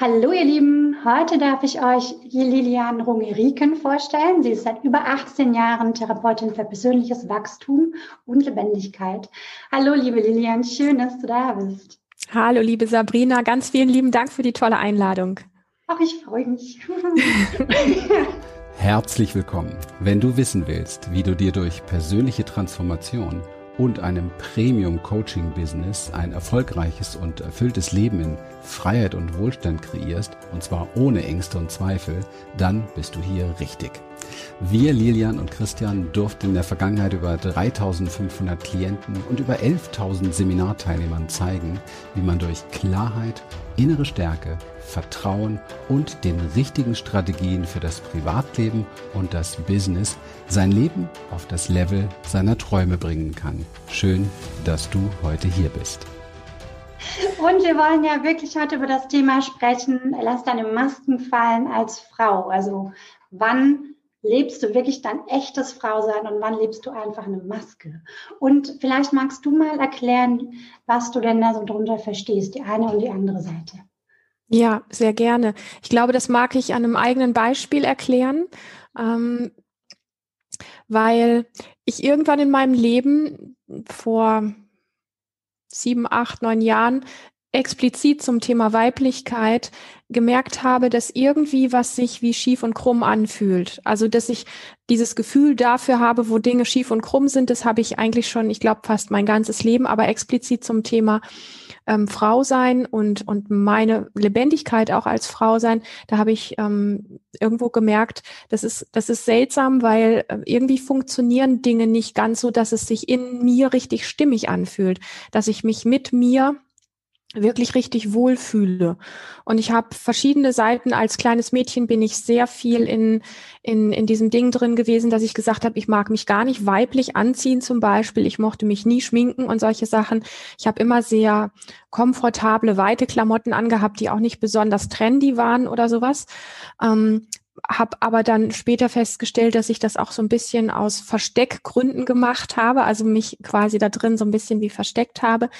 Hallo ihr Lieben, heute darf ich euch Lilian Rungeriken vorstellen. Sie ist seit über 18 Jahren Therapeutin für persönliches Wachstum und Lebendigkeit. Hallo liebe Lilian, schön, dass du da bist. Hallo liebe Sabrina, ganz vielen lieben Dank für die tolle Einladung. Ach, ich freue mich. Herzlich willkommen. Wenn du wissen willst, wie du dir durch persönliche Transformation und einem Premium-Coaching-Business ein erfolgreiches und erfülltes Leben in Freiheit und Wohlstand kreierst, und zwar ohne Ängste und Zweifel, dann bist du hier richtig. Wir, Lilian und Christian, durften in der Vergangenheit über 3500 Klienten und über 11.000 Seminarteilnehmern zeigen, wie man durch Klarheit, innere Stärke, Vertrauen und den richtigen Strategien für das Privatleben und das Business sein Leben auf das Level seiner Träume bringen kann. Schön, dass du heute hier bist. Und wir wollen ja wirklich heute über das Thema sprechen, lass deine Masken fallen als Frau. Also wann lebst du wirklich dein echtes Frausein und wann lebst du einfach eine Maske? Und vielleicht magst du mal erklären, was du denn da so drunter verstehst, die eine und die andere Seite. Ja, sehr gerne. Ich glaube, das mag ich an einem eigenen Beispiel erklären, ähm, weil ich irgendwann in meinem Leben vor sieben, acht, neun Jahren explizit zum Thema Weiblichkeit gemerkt habe, dass irgendwie was sich wie schief und krumm anfühlt. Also, dass ich dieses Gefühl dafür habe, wo Dinge schief und krumm sind, das habe ich eigentlich schon, ich glaube, fast mein ganzes Leben, aber explizit zum Thema ähm, Frau sein und, und meine Lebendigkeit auch als Frau sein, da habe ich ähm, irgendwo gemerkt, das ist, das ist seltsam, weil äh, irgendwie funktionieren Dinge nicht ganz so, dass es sich in mir richtig stimmig anfühlt, dass ich mich mit mir wirklich richtig wohlfühle. Und ich habe verschiedene Seiten. Als kleines Mädchen bin ich sehr viel in, in, in diesem Ding drin gewesen, dass ich gesagt habe, ich mag mich gar nicht weiblich anziehen zum Beispiel. Ich mochte mich nie schminken und solche Sachen. Ich habe immer sehr komfortable, weite Klamotten angehabt, die auch nicht besonders trendy waren oder sowas. Ähm, habe aber dann später festgestellt, dass ich das auch so ein bisschen aus Versteckgründen gemacht habe, also mich quasi da drin so ein bisschen wie versteckt habe.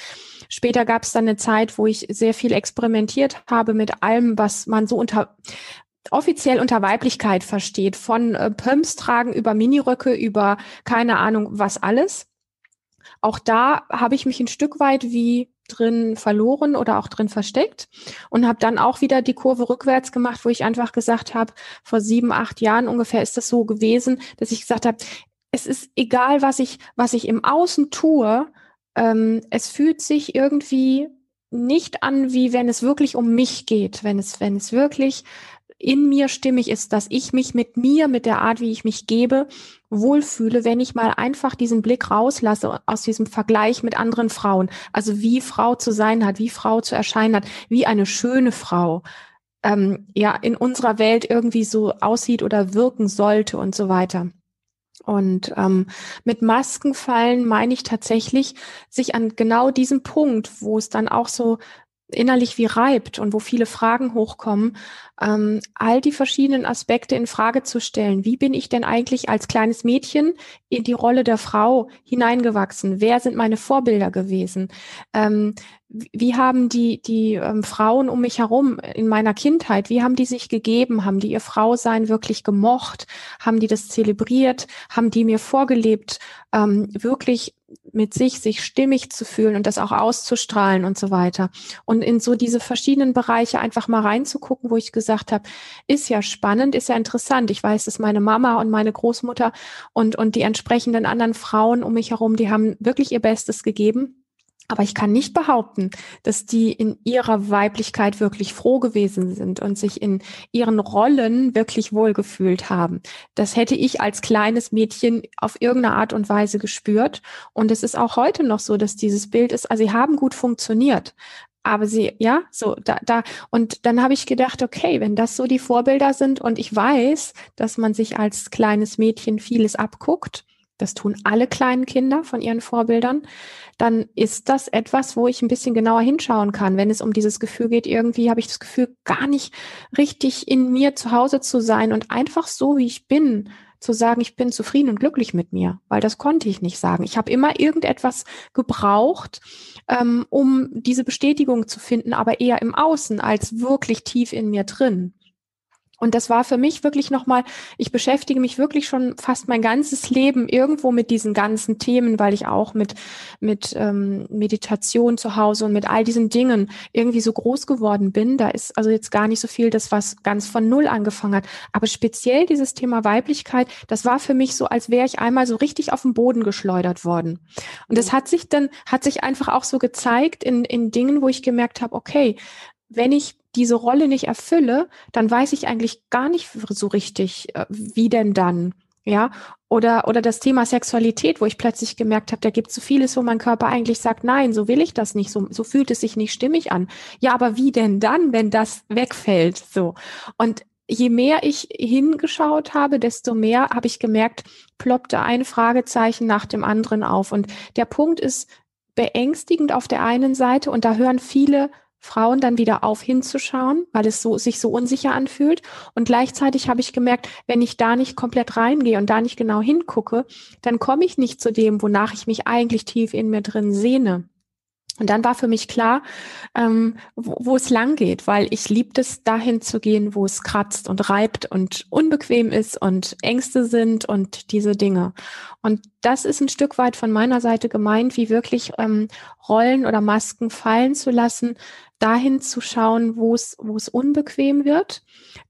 Später gab es dann eine Zeit, wo ich sehr viel experimentiert habe mit allem, was man so unter offiziell unter Weiblichkeit versteht, von äh, Pumps tragen über Miniröcke, über keine Ahnung was alles. Auch da habe ich mich ein Stück weit wie drin verloren oder auch drin versteckt und habe dann auch wieder die Kurve rückwärts gemacht, wo ich einfach gesagt habe, vor sieben, acht Jahren ungefähr ist das so gewesen, dass ich gesagt habe, es ist egal, was ich, was ich im Außen tue, ähm, es fühlt sich irgendwie nicht an, wie wenn es wirklich um mich geht, wenn es, wenn es wirklich in mir stimmig ist, dass ich mich mit mir, mit der Art, wie ich mich gebe, wohlfühle, wenn ich mal einfach diesen Blick rauslasse aus diesem Vergleich mit anderen Frauen. Also wie Frau zu sein hat, wie Frau zu erscheinen hat, wie eine schöne Frau ähm, ja in unserer Welt irgendwie so aussieht oder wirken sollte und so weiter. Und ähm, mit Maskenfallen meine ich tatsächlich, sich an genau diesem Punkt, wo es dann auch so innerlich wie reibt und wo viele Fragen hochkommen, ähm, all die verschiedenen Aspekte in Frage zu stellen. Wie bin ich denn eigentlich als kleines Mädchen in die Rolle der Frau hineingewachsen? Wer sind meine Vorbilder gewesen? Ähm, wie haben die, die ähm, Frauen um mich herum in meiner Kindheit, wie haben die sich gegeben? Haben die ihr Frausein wirklich gemocht? Haben die das zelebriert? Haben die mir vorgelebt, ähm, wirklich mit sich, sich stimmig zu fühlen und das auch auszustrahlen und so weiter? Und in so diese verschiedenen Bereiche einfach mal reinzugucken, wo ich gesagt habe, ist ja spannend, ist ja interessant. Ich weiß, dass meine Mama und meine Großmutter und, und die entsprechenden anderen Frauen um mich herum, die haben wirklich ihr Bestes gegeben aber ich kann nicht behaupten, dass die in ihrer Weiblichkeit wirklich froh gewesen sind und sich in ihren Rollen wirklich wohlgefühlt haben. Das hätte ich als kleines Mädchen auf irgendeine Art und Weise gespürt. Und es ist auch heute noch so, dass dieses Bild ist, also sie haben gut funktioniert. Aber sie, ja, so, da, da, und dann habe ich gedacht, okay, wenn das so die Vorbilder sind und ich weiß, dass man sich als kleines Mädchen vieles abguckt, das tun alle kleinen Kinder von ihren Vorbildern, dann ist das etwas, wo ich ein bisschen genauer hinschauen kann. Wenn es um dieses Gefühl geht, irgendwie habe ich das Gefühl, gar nicht richtig in mir zu Hause zu sein und einfach so, wie ich bin, zu sagen, ich bin zufrieden und glücklich mit mir, weil das konnte ich nicht sagen. Ich habe immer irgendetwas gebraucht, ähm, um diese Bestätigung zu finden, aber eher im Außen als wirklich tief in mir drin. Und das war für mich wirklich nochmal, ich beschäftige mich wirklich schon fast mein ganzes Leben irgendwo mit diesen ganzen Themen, weil ich auch mit, mit ähm, Meditation zu Hause und mit all diesen Dingen irgendwie so groß geworden bin. Da ist also jetzt gar nicht so viel das, was ganz von Null angefangen hat. Aber speziell dieses Thema Weiblichkeit, das war für mich so, als wäre ich einmal so richtig auf den Boden geschleudert worden. Und das mhm. hat sich dann, hat sich einfach auch so gezeigt in, in Dingen, wo ich gemerkt habe, okay, wenn ich diese Rolle nicht erfülle, dann weiß ich eigentlich gar nicht so richtig, äh, wie denn dann. Ja, oder, oder das Thema Sexualität, wo ich plötzlich gemerkt habe, da gibt es so vieles, wo mein Körper eigentlich sagt, nein, so will ich das nicht, so, so fühlt es sich nicht stimmig an. Ja, aber wie denn dann, wenn das wegfällt? So. Und je mehr ich hingeschaut habe, desto mehr habe ich gemerkt, ploppte ein Fragezeichen nach dem anderen auf. Und der Punkt ist beängstigend auf der einen Seite und da hören viele Frauen dann wieder auf hinzuschauen, weil es so, sich so unsicher anfühlt. Und gleichzeitig habe ich gemerkt, wenn ich da nicht komplett reingehe und da nicht genau hingucke, dann komme ich nicht zu dem, wonach ich mich eigentlich tief in mir drin sehne. Und dann war für mich klar, ähm, wo, wo es lang geht, weil ich liebte es, dahin zu gehen, wo es kratzt und reibt und unbequem ist und Ängste sind und diese Dinge. Und das ist ein Stück weit von meiner Seite gemeint, wie wirklich ähm, Rollen oder Masken fallen zu lassen, dahin zu schauen, wo es, wo es unbequem wird.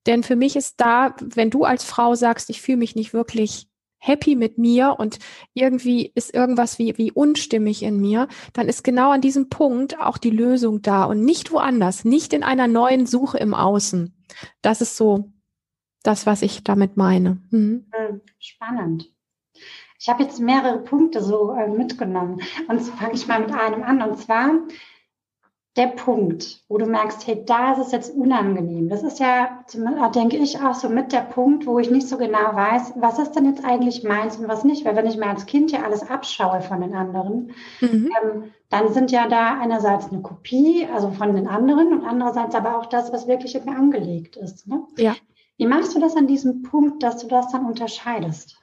Denn für mich ist da, wenn du als Frau sagst, ich fühle mich nicht wirklich happy mit mir und irgendwie ist irgendwas wie, wie unstimmig in mir, dann ist genau an diesem Punkt auch die Lösung da und nicht woanders, nicht in einer neuen Suche im Außen. Das ist so das, was ich damit meine. Mhm. Hm, spannend. Ich habe jetzt mehrere Punkte so äh, mitgenommen. Und so fange ich mal mit einem an. Und zwar der Punkt, wo du merkst, hey, da ist es jetzt unangenehm. Das ist ja, denke ich, auch so mit der Punkt, wo ich nicht so genau weiß, was ist denn jetzt eigentlich meins und was nicht. Weil wenn ich mir als Kind ja alles abschaue von den anderen, mhm. ähm, dann sind ja da einerseits eine Kopie, also von den anderen und andererseits aber auch das, was wirklich in mir angelegt ist. Ne? Ja. Wie machst du das an diesem Punkt, dass du das dann unterscheidest?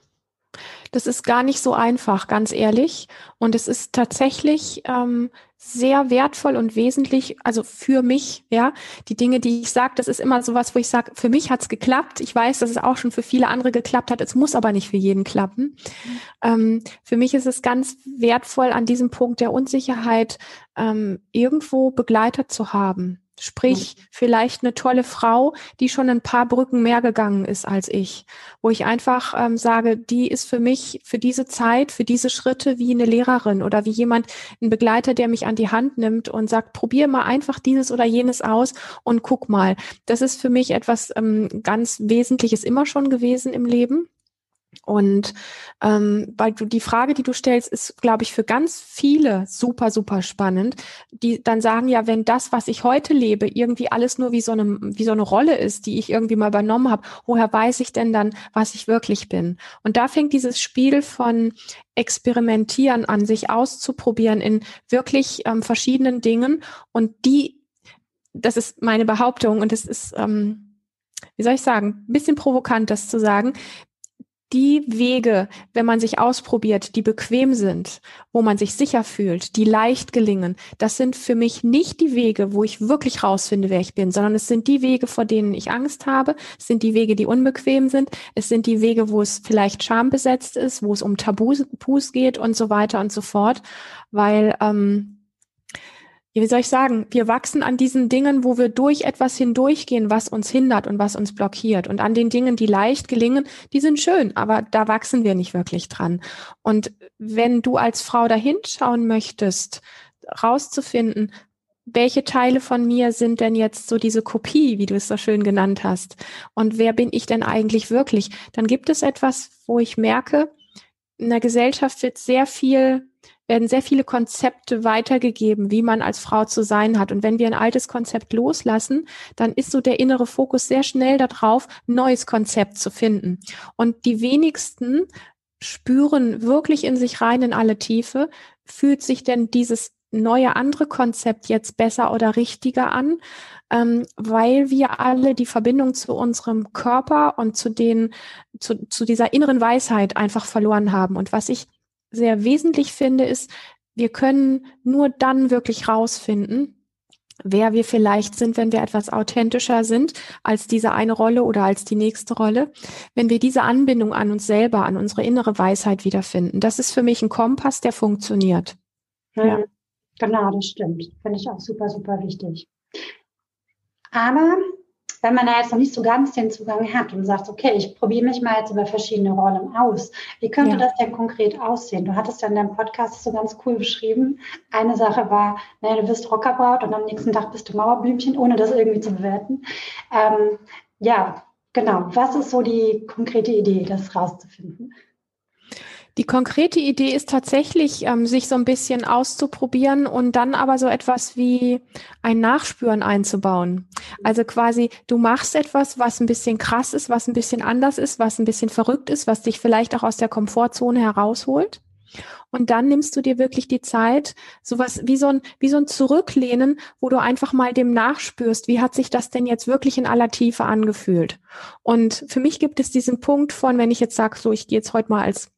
Das ist gar nicht so einfach, ganz ehrlich. Und es ist tatsächlich ähm, sehr wertvoll und wesentlich, also für mich, ja, die Dinge, die ich sage, das ist immer sowas, wo ich sage, für mich hat's geklappt. Ich weiß, dass es auch schon für viele andere geklappt hat. Es muss aber nicht für jeden klappen. Mhm. Ähm, für mich ist es ganz wertvoll, an diesem Punkt der Unsicherheit ähm, irgendwo Begleiter zu haben. Sprich, mhm. vielleicht eine tolle Frau, die schon ein paar Brücken mehr gegangen ist als ich, wo ich einfach ähm, sage, die ist für mich, für diese Zeit, für diese Schritte wie eine Lehrerin oder wie jemand, ein Begleiter, der mich an die Hand nimmt und sagt, probier mal einfach dieses oder jenes aus und guck mal. Das ist für mich etwas ähm, ganz Wesentliches immer schon gewesen im Leben. Und ähm, weil du die Frage, die du stellst, ist, glaube ich, für ganz viele super, super spannend. Die dann sagen ja, wenn das, was ich heute lebe, irgendwie alles nur wie so eine, wie so eine Rolle ist, die ich irgendwie mal übernommen habe, woher weiß ich denn dann, was ich wirklich bin? Und da fängt dieses Spiel von Experimentieren an, sich auszuprobieren in wirklich ähm, verschiedenen Dingen und die, das ist meine Behauptung und es ist ähm, wie soll ich sagen, ein bisschen provokant, das zu sagen, die Wege, wenn man sich ausprobiert, die bequem sind, wo man sich sicher fühlt, die leicht gelingen, das sind für mich nicht die Wege, wo ich wirklich rausfinde, wer ich bin, sondern es sind die Wege, vor denen ich Angst habe, es sind die Wege, die unbequem sind, es sind die Wege, wo es vielleicht schambesetzt ist, wo es um Tabus geht und so weiter und so fort, weil ähm, wie soll ich sagen, wir wachsen an diesen Dingen, wo wir durch etwas hindurchgehen, was uns hindert und was uns blockiert. Und an den Dingen, die leicht gelingen, die sind schön, aber da wachsen wir nicht wirklich dran. Und wenn du als Frau dahin schauen möchtest, rauszufinden, welche Teile von mir sind denn jetzt so diese Kopie, wie du es so schön genannt hast? Und wer bin ich denn eigentlich wirklich? Dann gibt es etwas, wo ich merke, in der Gesellschaft wird sehr viel werden sehr viele Konzepte weitergegeben, wie man als Frau zu sein hat. Und wenn wir ein altes Konzept loslassen, dann ist so der innere Fokus sehr schnell darauf, neues Konzept zu finden. Und die wenigsten spüren wirklich in sich rein in alle Tiefe, fühlt sich denn dieses neue andere Konzept jetzt besser oder richtiger an, ähm, weil wir alle die Verbindung zu unserem Körper und zu den, zu, zu dieser inneren Weisheit einfach verloren haben. Und was ich sehr wesentlich finde, ist, wir können nur dann wirklich rausfinden, wer wir vielleicht sind, wenn wir etwas authentischer sind als diese eine Rolle oder als die nächste Rolle, wenn wir diese Anbindung an uns selber, an unsere innere Weisheit wiederfinden. Das ist für mich ein Kompass, der funktioniert. Ja. Genau, das stimmt. Finde ich auch super, super wichtig. Aber wenn man da jetzt noch nicht so ganz den Zugang hat und sagt, okay, ich probiere mich mal jetzt über verschiedene Rollen aus, wie könnte ja. das denn konkret aussehen? Du hattest ja in deinem Podcast so ganz cool beschrieben. Eine Sache war, naja, du bist Rockerbraut und am nächsten Tag bist du Mauerblümchen, ohne das irgendwie zu bewerten. Ähm, ja, genau. Was ist so die konkrete Idee, das rauszufinden? Die konkrete Idee ist tatsächlich, ähm, sich so ein bisschen auszuprobieren und dann aber so etwas wie ein Nachspüren einzubauen. Also quasi, du machst etwas, was ein bisschen krass ist, was ein bisschen anders ist, was ein bisschen verrückt ist, was dich vielleicht auch aus der Komfortzone herausholt. Und dann nimmst du dir wirklich die Zeit, sowas wie so ein, wie so ein Zurücklehnen, wo du einfach mal dem nachspürst, wie hat sich das denn jetzt wirklich in aller Tiefe angefühlt? Und für mich gibt es diesen Punkt von, wenn ich jetzt sage, so, ich gehe jetzt heute mal als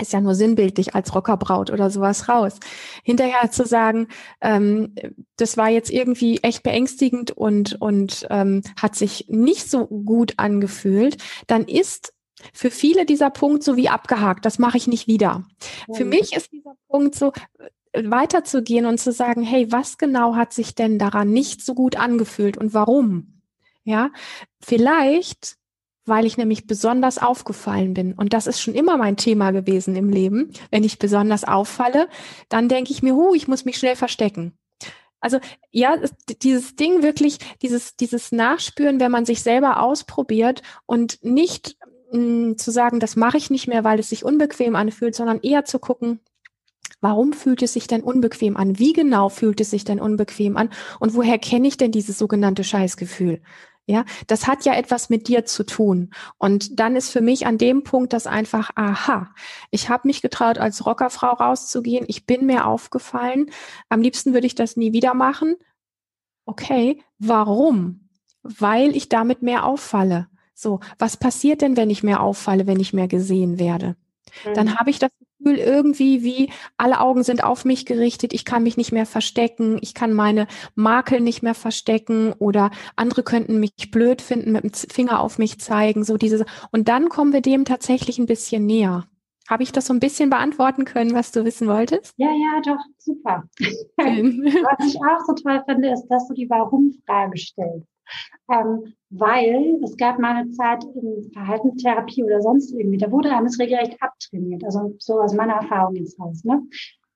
ist ja nur sinnbildlich als Rockerbraut oder sowas raus. Hinterher zu sagen, ähm, das war jetzt irgendwie echt beängstigend und, und ähm, hat sich nicht so gut angefühlt, dann ist für viele dieser Punkt so wie abgehakt. Das mache ich nicht wieder. Mhm. Für mich ist dieser Punkt so, äh, weiterzugehen und zu sagen, hey, was genau hat sich denn daran nicht so gut angefühlt und warum? Ja, vielleicht weil ich nämlich besonders aufgefallen bin. Und das ist schon immer mein Thema gewesen im Leben. Wenn ich besonders auffalle, dann denke ich mir, hu, ich muss mich schnell verstecken. Also ja, dieses Ding wirklich, dieses, dieses Nachspüren, wenn man sich selber ausprobiert und nicht mh, hm, zu sagen, das mache ich nicht mehr, weil es sich unbequem anfühlt, sondern eher zu gucken, warum fühlt es sich denn unbequem an? Wie genau fühlt es sich denn unbequem an? Und woher kenne ich denn dieses sogenannte Scheißgefühl? Ja, das hat ja etwas mit dir zu tun. Und dann ist für mich an dem Punkt das einfach, aha, ich habe mich getraut, als Rockerfrau rauszugehen. Ich bin mir aufgefallen. Am liebsten würde ich das nie wieder machen. Okay, warum? Weil ich damit mehr auffalle. So, was passiert denn, wenn ich mehr auffalle, wenn ich mehr gesehen werde? Dann mhm. habe ich das Gefühl irgendwie wie alle Augen sind auf mich gerichtet, ich kann mich nicht mehr verstecken, ich kann meine Makel nicht mehr verstecken oder andere könnten mich blöd finden, mit dem Finger auf mich zeigen, so diese und dann kommen wir dem tatsächlich ein bisschen näher. Habe ich das so ein bisschen beantworten können, was du wissen wolltest? Ja, ja, doch, super. was ich auch so toll finde, ist, dass du die Warum-Frage stellst. Ähm, weil es gab mal eine Zeit in Verhaltenstherapie oder sonst irgendwie, da wurde einem regelrecht abtrainiert. Also so aus meiner Erfahrung jetzt raus. Ne?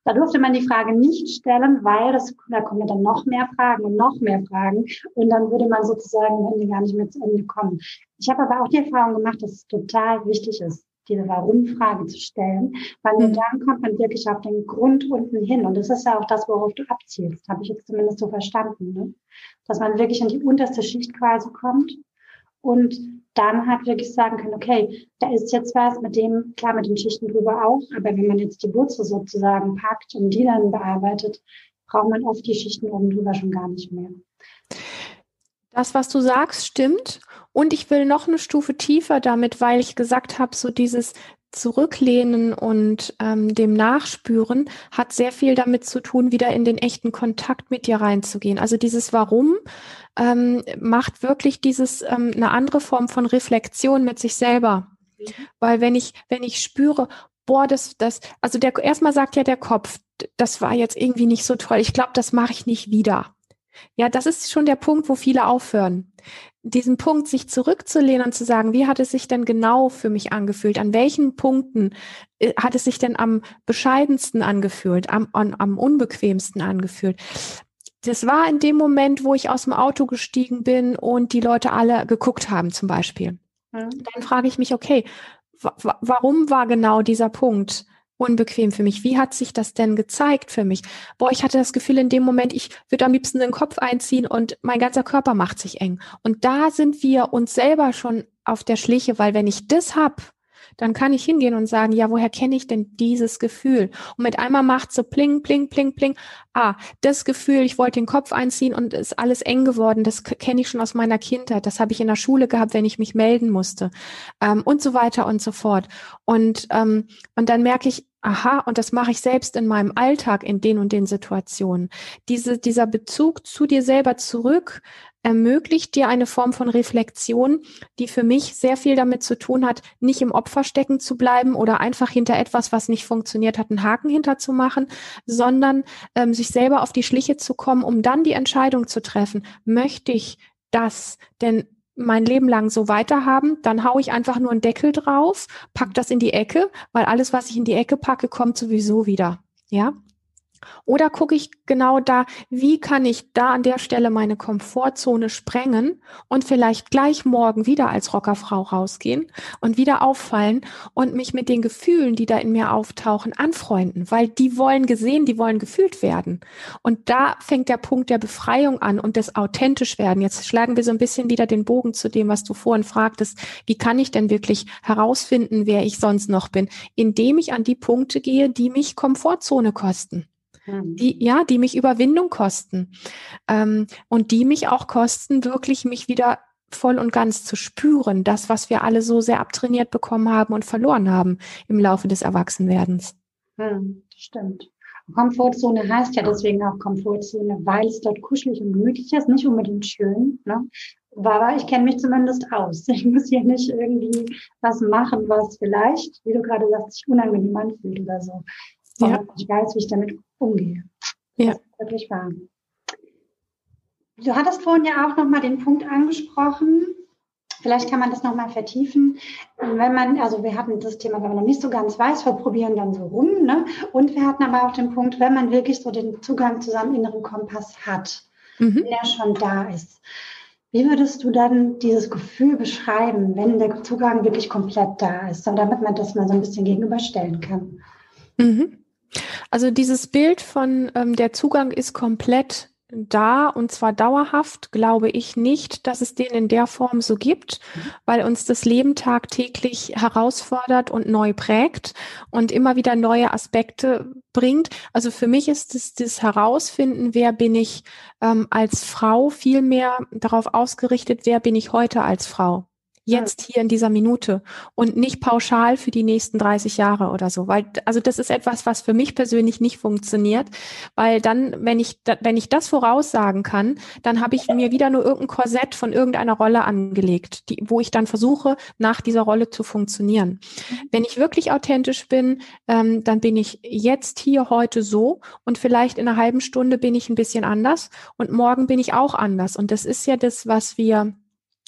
Da durfte man die Frage nicht stellen, weil das, da kommen dann noch mehr Fragen und noch mehr Fragen und dann würde man sozusagen am Ende gar nicht mehr zu Ende kommen. Ich habe aber auch die Erfahrung gemacht, dass es total wichtig ist, diese Warum-Frage zu stellen, weil nur mhm. dann kommt man wirklich auf den Grund unten hin. Und das ist ja auch das, worauf du abzielst, habe ich jetzt zumindest so verstanden. Ne? Dass man wirklich in die unterste Schicht quasi kommt und dann halt wirklich sagen kann, okay, da ist jetzt was mit dem, klar mit den Schichten drüber auch, aber wenn man jetzt die Wurzel sozusagen packt und die dann bearbeitet, braucht man oft die Schichten oben drüber schon gar nicht mehr. Das, was du sagst, stimmt. Und ich will noch eine Stufe tiefer damit, weil ich gesagt habe, so dieses Zurücklehnen und ähm, dem Nachspüren hat sehr viel damit zu tun, wieder in den echten Kontakt mit dir reinzugehen. Also dieses Warum ähm, macht wirklich dieses ähm, eine andere Form von Reflexion mit sich selber. Mhm. Weil wenn ich, wenn ich spüre, boah, das, das, also der erstmal sagt ja der Kopf, das war jetzt irgendwie nicht so toll. Ich glaube, das mache ich nicht wieder. Ja, das ist schon der Punkt, wo viele aufhören. Diesen Punkt, sich zurückzulehnen und zu sagen, wie hat es sich denn genau für mich angefühlt? An welchen Punkten äh, hat es sich denn am bescheidensten angefühlt, am, am, am unbequemsten angefühlt? Das war in dem Moment, wo ich aus dem Auto gestiegen bin und die Leute alle geguckt haben, zum Beispiel. Mhm. Dann frage ich mich, okay, warum war genau dieser Punkt? Unbequem für mich. Wie hat sich das denn gezeigt für mich? Boah, ich hatte das Gefühl in dem Moment, ich würde am liebsten den Kopf einziehen und mein ganzer Körper macht sich eng. Und da sind wir uns selber schon auf der Schliche, weil wenn ich das hab, dann kann ich hingehen und sagen, ja, woher kenne ich denn dieses Gefühl? Und mit einmal macht so pling, pling, pling, pling. Ah, das Gefühl, ich wollte den Kopf einziehen und ist alles eng geworden. Das kenne ich schon aus meiner Kindheit. Das habe ich in der Schule gehabt, wenn ich mich melden musste ähm, und so weiter und so fort. Und ähm, und dann merke ich, aha, und das mache ich selbst in meinem Alltag in den und den Situationen. Diese, dieser Bezug zu dir selber zurück ermöglicht dir eine Form von Reflexion, die für mich sehr viel damit zu tun hat, nicht im Opfer stecken zu bleiben oder einfach hinter etwas, was nicht funktioniert hat, einen Haken hinterzumachen, sondern ähm, sich selber auf die Schliche zu kommen, um dann die Entscheidung zu treffen, möchte ich das denn mein Leben lang so weiterhaben, dann haue ich einfach nur einen Deckel drauf, pack das in die Ecke, weil alles, was ich in die Ecke packe, kommt sowieso wieder. Ja, oder gucke ich genau da, wie kann ich da an der Stelle meine Komfortzone sprengen und vielleicht gleich morgen wieder als Rockerfrau rausgehen und wieder auffallen und mich mit den Gefühlen, die da in mir auftauchen, anfreunden, weil die wollen gesehen, die wollen gefühlt werden. Und da fängt der Punkt der Befreiung an und des authentisch werden. Jetzt schlagen wir so ein bisschen wieder den Bogen zu dem, was du vorhin fragtest. Wie kann ich denn wirklich herausfinden, wer ich sonst noch bin? Indem ich an die Punkte gehe, die mich Komfortzone kosten. Mhm. die, ja, die mich Überwindung kosten ähm, und die mich auch kosten, wirklich mich wieder voll und ganz zu spüren, das, was wir alle so sehr abtrainiert bekommen haben und verloren haben im Laufe des Erwachsenwerdens. Hm, stimmt. Komfortzone heißt ja deswegen auch Komfortzone, weil es dort kuschelig und gemütlich ist, nicht unbedingt schön. Ne? Aber ich kenne mich zumindest aus. Ich muss hier nicht irgendwie was machen, was vielleicht, wie du gerade sagst, sich unangenehm anfühlt oder so. Ja. Ich weiß, wie ich damit umgehe. Ja. Das ist wirklich wahr. Du hattest vorhin ja auch nochmal den Punkt angesprochen. Vielleicht kann man das nochmal vertiefen. Wenn man, also wir hatten das Thema, wenn man noch nicht so ganz weiß, wir probieren dann so rum. Ne? Und wir hatten aber auch den Punkt, wenn man wirklich so den Zugang zu seinem inneren Kompass hat, mhm. wenn er schon da ist. Wie würdest du dann dieses Gefühl beschreiben, wenn der Zugang wirklich komplett da ist, so damit man das mal so ein bisschen gegenüberstellen kann? Mhm. Also dieses Bild von ähm, der Zugang ist komplett da und zwar dauerhaft, glaube ich nicht, dass es den in der Form so gibt, weil uns das Leben tagtäglich herausfordert und neu prägt und immer wieder neue Aspekte bringt. Also für mich ist es das Herausfinden, wer bin ich ähm, als Frau, viel mehr darauf ausgerichtet, wer bin ich heute als Frau jetzt hier in dieser Minute und nicht pauschal für die nächsten 30 Jahre oder so, weil also das ist etwas, was für mich persönlich nicht funktioniert, weil dann, wenn ich wenn ich das voraussagen kann, dann habe ich mir wieder nur irgendein Korsett von irgendeiner Rolle angelegt, die, wo ich dann versuche, nach dieser Rolle zu funktionieren. Mhm. Wenn ich wirklich authentisch bin, ähm, dann bin ich jetzt hier heute so und vielleicht in einer halben Stunde bin ich ein bisschen anders und morgen bin ich auch anders und das ist ja das, was wir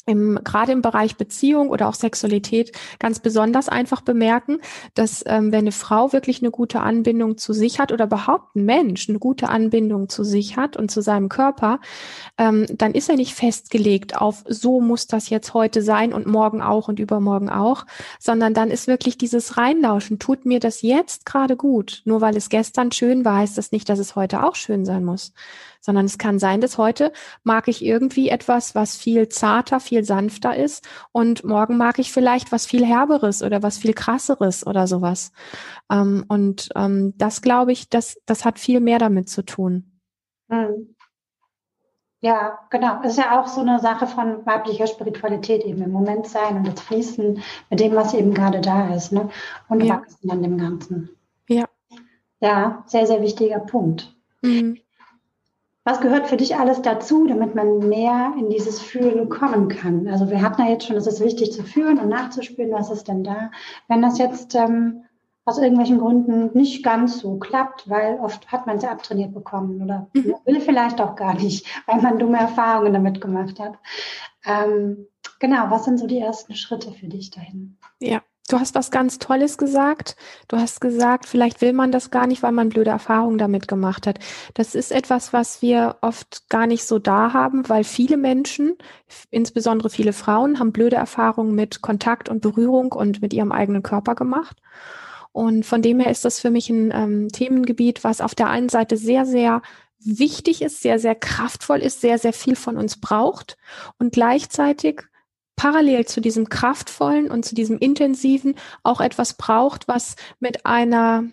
im, gerade im Bereich Beziehung oder auch Sexualität ganz besonders einfach bemerken, dass ähm, wenn eine Frau wirklich eine gute Anbindung zu sich hat oder überhaupt ein Mensch eine gute Anbindung zu sich hat und zu seinem Körper, ähm, dann ist er nicht festgelegt auf so muss das jetzt heute sein und morgen auch und übermorgen auch, sondern dann ist wirklich dieses Reinlauschen, tut mir das jetzt gerade gut. Nur weil es gestern schön war, heißt das nicht, dass es heute auch schön sein muss sondern es kann sein, dass heute mag ich irgendwie etwas, was viel zarter, viel sanfter ist und morgen mag ich vielleicht was viel herberes oder was viel krasseres oder sowas. Ähm, und ähm, das glaube ich, das, das hat viel mehr damit zu tun. Hm. Ja, genau. Es ist ja auch so eine Sache von weiblicher Spiritualität eben im Moment sein und das Fließen mit dem, was eben gerade da ist, ne? Und ja. wachsen an dem Ganzen. Ja. Ja, sehr, sehr wichtiger Punkt. Mhm. Was gehört für dich alles dazu, damit man mehr in dieses Fühlen kommen kann? Also wir hatten ja jetzt schon, es ist wichtig zu fühlen und nachzuspüren, was ist denn da. Wenn das jetzt ähm, aus irgendwelchen Gründen nicht ganz so klappt, weil oft hat man es abtrainiert bekommen oder mhm. will vielleicht auch gar nicht, weil man dumme Erfahrungen damit gemacht hat. Ähm, genau, was sind so die ersten Schritte für dich dahin? Ja, Du hast was ganz Tolles gesagt. Du hast gesagt, vielleicht will man das gar nicht, weil man blöde Erfahrungen damit gemacht hat. Das ist etwas, was wir oft gar nicht so da haben, weil viele Menschen, insbesondere viele Frauen, haben blöde Erfahrungen mit Kontakt und Berührung und mit ihrem eigenen Körper gemacht. Und von dem her ist das für mich ein ähm, Themengebiet, was auf der einen Seite sehr, sehr wichtig ist, sehr, sehr kraftvoll ist, sehr, sehr viel von uns braucht und gleichzeitig parallel zu diesem kraftvollen und zu diesem intensiven auch etwas braucht, was mit einer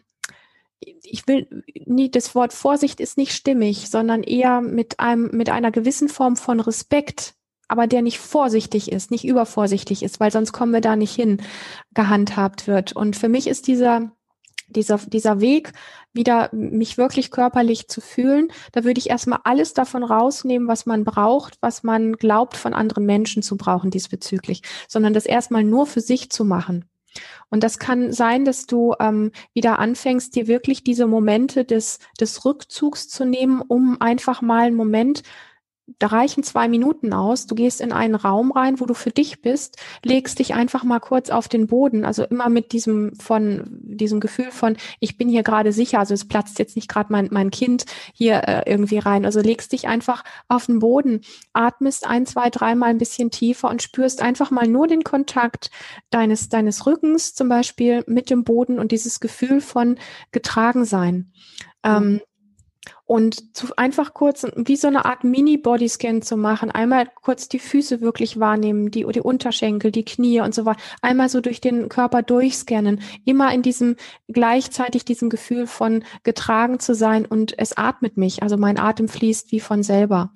ich will nie, das Wort Vorsicht ist nicht stimmig, sondern eher mit einem, mit einer gewissen Form von Respekt, aber der nicht vorsichtig ist, nicht übervorsichtig ist, weil sonst kommen wir da nicht hin, gehandhabt wird. Und für mich ist dieser, dieser, dieser Weg, wieder mich wirklich körperlich zu fühlen, da würde ich erstmal alles davon rausnehmen, was man braucht, was man glaubt, von anderen Menschen zu brauchen diesbezüglich, sondern das erstmal nur für sich zu machen. Und das kann sein, dass du ähm, wieder anfängst, dir wirklich diese Momente des, des Rückzugs zu nehmen, um einfach mal einen Moment da reichen zwei Minuten aus. Du gehst in einen Raum rein, wo du für dich bist, legst dich einfach mal kurz auf den Boden. Also immer mit diesem von diesem Gefühl von, ich bin hier gerade sicher. Also es platzt jetzt nicht gerade mein, mein Kind hier äh, irgendwie rein. Also legst dich einfach auf den Boden, atmest ein, zwei, dreimal ein bisschen tiefer und spürst einfach mal nur den Kontakt deines, deines Rückens zum Beispiel mit dem Boden und dieses Gefühl von getragen sein. Ähm, und zu, einfach kurz wie so eine Art Mini-Bodyscan zu machen, einmal kurz die Füße wirklich wahrnehmen, die, die Unterschenkel, die Knie und so weiter, einmal so durch den Körper durchscannen, immer in diesem gleichzeitig diesem Gefühl von getragen zu sein und es atmet mich, also mein Atem fließt wie von selber.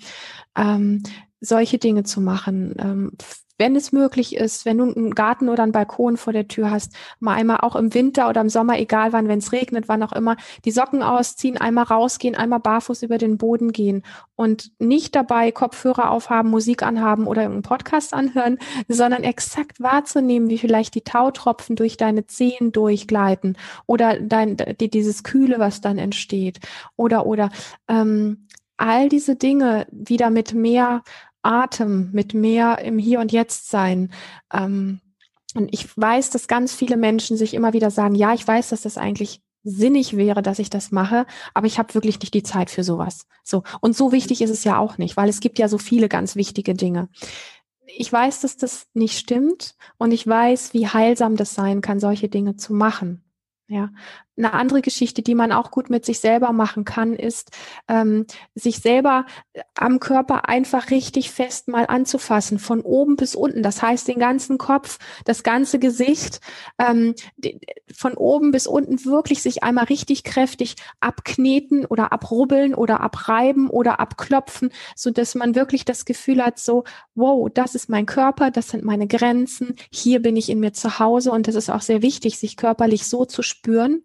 Ähm, solche Dinge zu machen. Ähm, wenn es möglich ist, wenn du einen Garten oder einen Balkon vor der Tür hast, mal einmal auch im Winter oder im Sommer, egal wann, wenn es regnet, wann auch immer, die Socken ausziehen, einmal rausgehen, einmal barfuß über den Boden gehen und nicht dabei Kopfhörer aufhaben, Musik anhaben oder irgendeinen Podcast anhören, sondern exakt wahrzunehmen, wie vielleicht die Tautropfen durch deine Zehen durchgleiten oder dein, die, dieses Kühle, was dann entsteht. Oder oder ähm, all diese Dinge wieder mit mehr Atem, mit mehr im Hier und Jetzt sein. Ähm, und ich weiß, dass ganz viele Menschen sich immer wieder sagen, ja, ich weiß, dass das eigentlich sinnig wäre, dass ich das mache, aber ich habe wirklich nicht die Zeit für sowas. So und so wichtig ist es ja auch nicht, weil es gibt ja so viele ganz wichtige Dinge. Ich weiß, dass das nicht stimmt und ich weiß, wie heilsam das sein kann, solche Dinge zu machen. Ja, eine andere Geschichte, die man auch gut mit sich selber machen kann, ist, ähm, sich selber äh, am Körper einfach richtig fest mal anzufassen, von oben bis unten. Das heißt, den ganzen Kopf, das ganze Gesicht, ähm, von oben bis unten wirklich sich einmal richtig kräftig abkneten oder abrubbeln oder abreiben oder abklopfen, so dass man wirklich das Gefühl hat, so, wow, das ist mein Körper, das sind meine Grenzen, hier bin ich in mir zu Hause und das ist auch sehr wichtig, sich körperlich so zu spüren.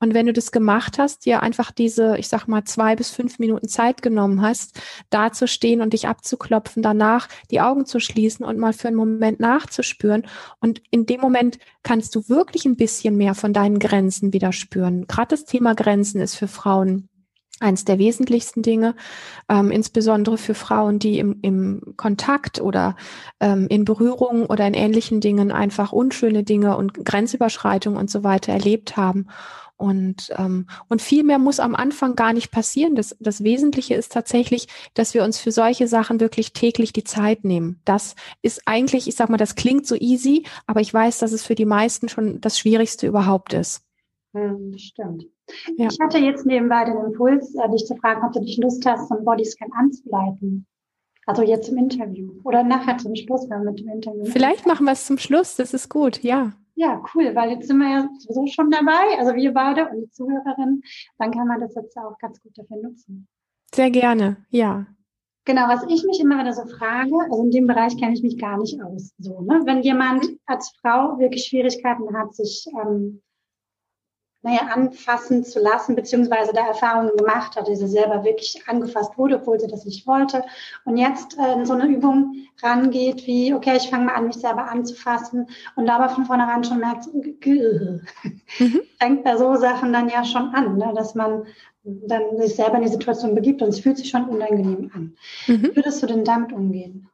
Und wenn du das gemacht hast, dir einfach diese, ich sag mal, zwei bis fünf Minuten Zeit genommen hast, da zu stehen und dich abzuklopfen, danach die Augen zu schließen und mal für einen Moment nachzuspüren. Und in dem Moment kannst du wirklich ein bisschen mehr von deinen Grenzen wieder spüren. Gerade das Thema Grenzen ist für Frauen eins der wesentlichsten Dinge, ähm, insbesondere für Frauen, die im, im Kontakt oder ähm, in Berührung oder in ähnlichen Dingen einfach unschöne Dinge und Grenzüberschreitungen und so weiter erlebt haben. Und, ähm, und viel mehr muss am Anfang gar nicht passieren. Das, das Wesentliche ist tatsächlich, dass wir uns für solche Sachen wirklich täglich die Zeit nehmen. Das ist eigentlich, ich sag mal, das klingt so easy, aber ich weiß, dass es für die meisten schon das Schwierigste überhaupt ist. Hm, stimmt. Ja. Ich hatte jetzt nebenbei den Impuls, äh, dich zu fragen, ob du dich Lust hast, so einen Bodyscan anzuleiten. Also jetzt im Interview oder nachher zum Schluss, wenn wir mit dem Interview. Vielleicht machen wir es zum Schluss, das ist gut, ja. Ja, cool, weil jetzt sind wir ja sowieso schon dabei, also wir beide und die Zuhörerin. Dann kann man das jetzt auch ganz gut dafür nutzen. Sehr gerne, ja. Genau, was ich mich immer wieder so frage, also in dem Bereich kenne ich mich gar nicht aus. So, ne? Wenn jemand als Frau wirklich Schwierigkeiten hat, sich ähm, naja, anfassen zu lassen, beziehungsweise da Erfahrungen gemacht hat, dass sie selber wirklich angefasst wurde, obwohl sie das nicht wollte. Und jetzt äh, in so eine Übung rangeht, wie, okay, ich fange mal an, mich selber anzufassen und da aber von vornherein schon merkt, mhm. fängt bei so Sachen dann ja schon an, ne, dass man dann sich selber in die Situation begibt und es fühlt sich schon unangenehm an. Mhm. Wie würdest du denn damit umgehen?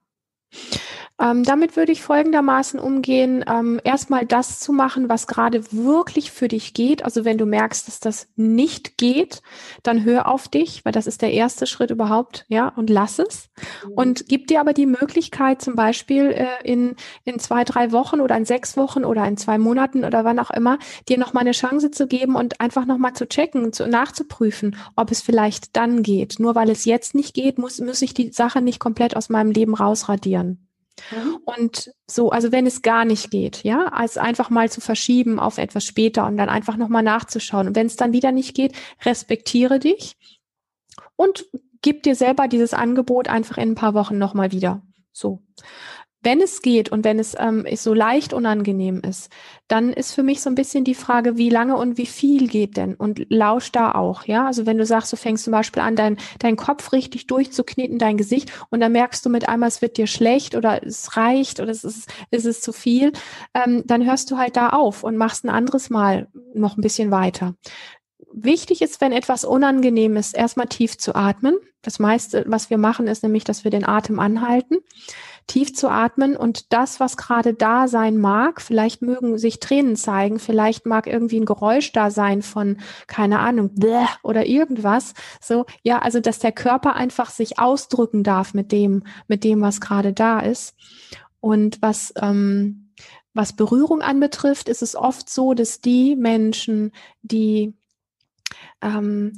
Ähm, damit würde ich folgendermaßen umgehen, ähm, erstmal das zu machen, was gerade wirklich für dich geht. Also wenn du merkst, dass das nicht geht, dann hör auf dich, weil das ist der erste Schritt überhaupt, ja, und lass es. Mhm. Und gib dir aber die Möglichkeit, zum Beispiel äh, in, in zwei, drei Wochen oder in sechs Wochen oder in zwei Monaten oder wann auch immer, dir nochmal eine Chance zu geben und einfach nochmal zu checken, zu, nachzuprüfen, ob es vielleicht dann geht. Nur weil es jetzt nicht geht, muss, muss ich die Sache nicht komplett aus meinem Leben rausradieren. Mhm. Und so, also wenn es gar nicht geht, ja, als einfach mal zu verschieben auf etwas später und dann einfach nochmal nachzuschauen. Und wenn es dann wieder nicht geht, respektiere dich und gib dir selber dieses Angebot einfach in ein paar Wochen nochmal wieder. So wenn es geht und wenn es ähm, so leicht unangenehm ist, dann ist für mich so ein bisschen die Frage, wie lange und wie viel geht denn? Und lausch da auch, ja. Also wenn du sagst, du fängst zum Beispiel an, dein, dein Kopf richtig durchzukneten, dein Gesicht, und dann merkst du mit einmal, es wird dir schlecht oder es reicht oder es ist, es ist zu viel, ähm, dann hörst du halt da auf und machst ein anderes Mal noch ein bisschen weiter. Wichtig ist, wenn etwas unangenehm ist, erstmal tief zu atmen. Das meiste, was wir machen, ist nämlich, dass wir den Atem anhalten tief zu atmen und das, was gerade da sein mag, vielleicht mögen sich Tränen zeigen, vielleicht mag irgendwie ein Geräusch da sein von, keine Ahnung, oder irgendwas. So, ja, also, dass der Körper einfach sich ausdrücken darf mit dem, mit dem, was gerade da ist. Und was, ähm, was Berührung anbetrifft, ist es oft so, dass die Menschen, die ähm,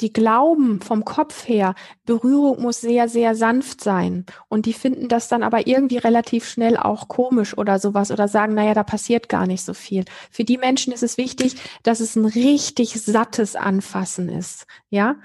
die glauben vom Kopf her, Berührung muss sehr, sehr sanft sein. Und die finden das dann aber irgendwie relativ schnell auch komisch oder sowas oder sagen, naja, da passiert gar nicht so viel. Für die Menschen ist es wichtig, dass es ein richtig sattes Anfassen ist. Ja,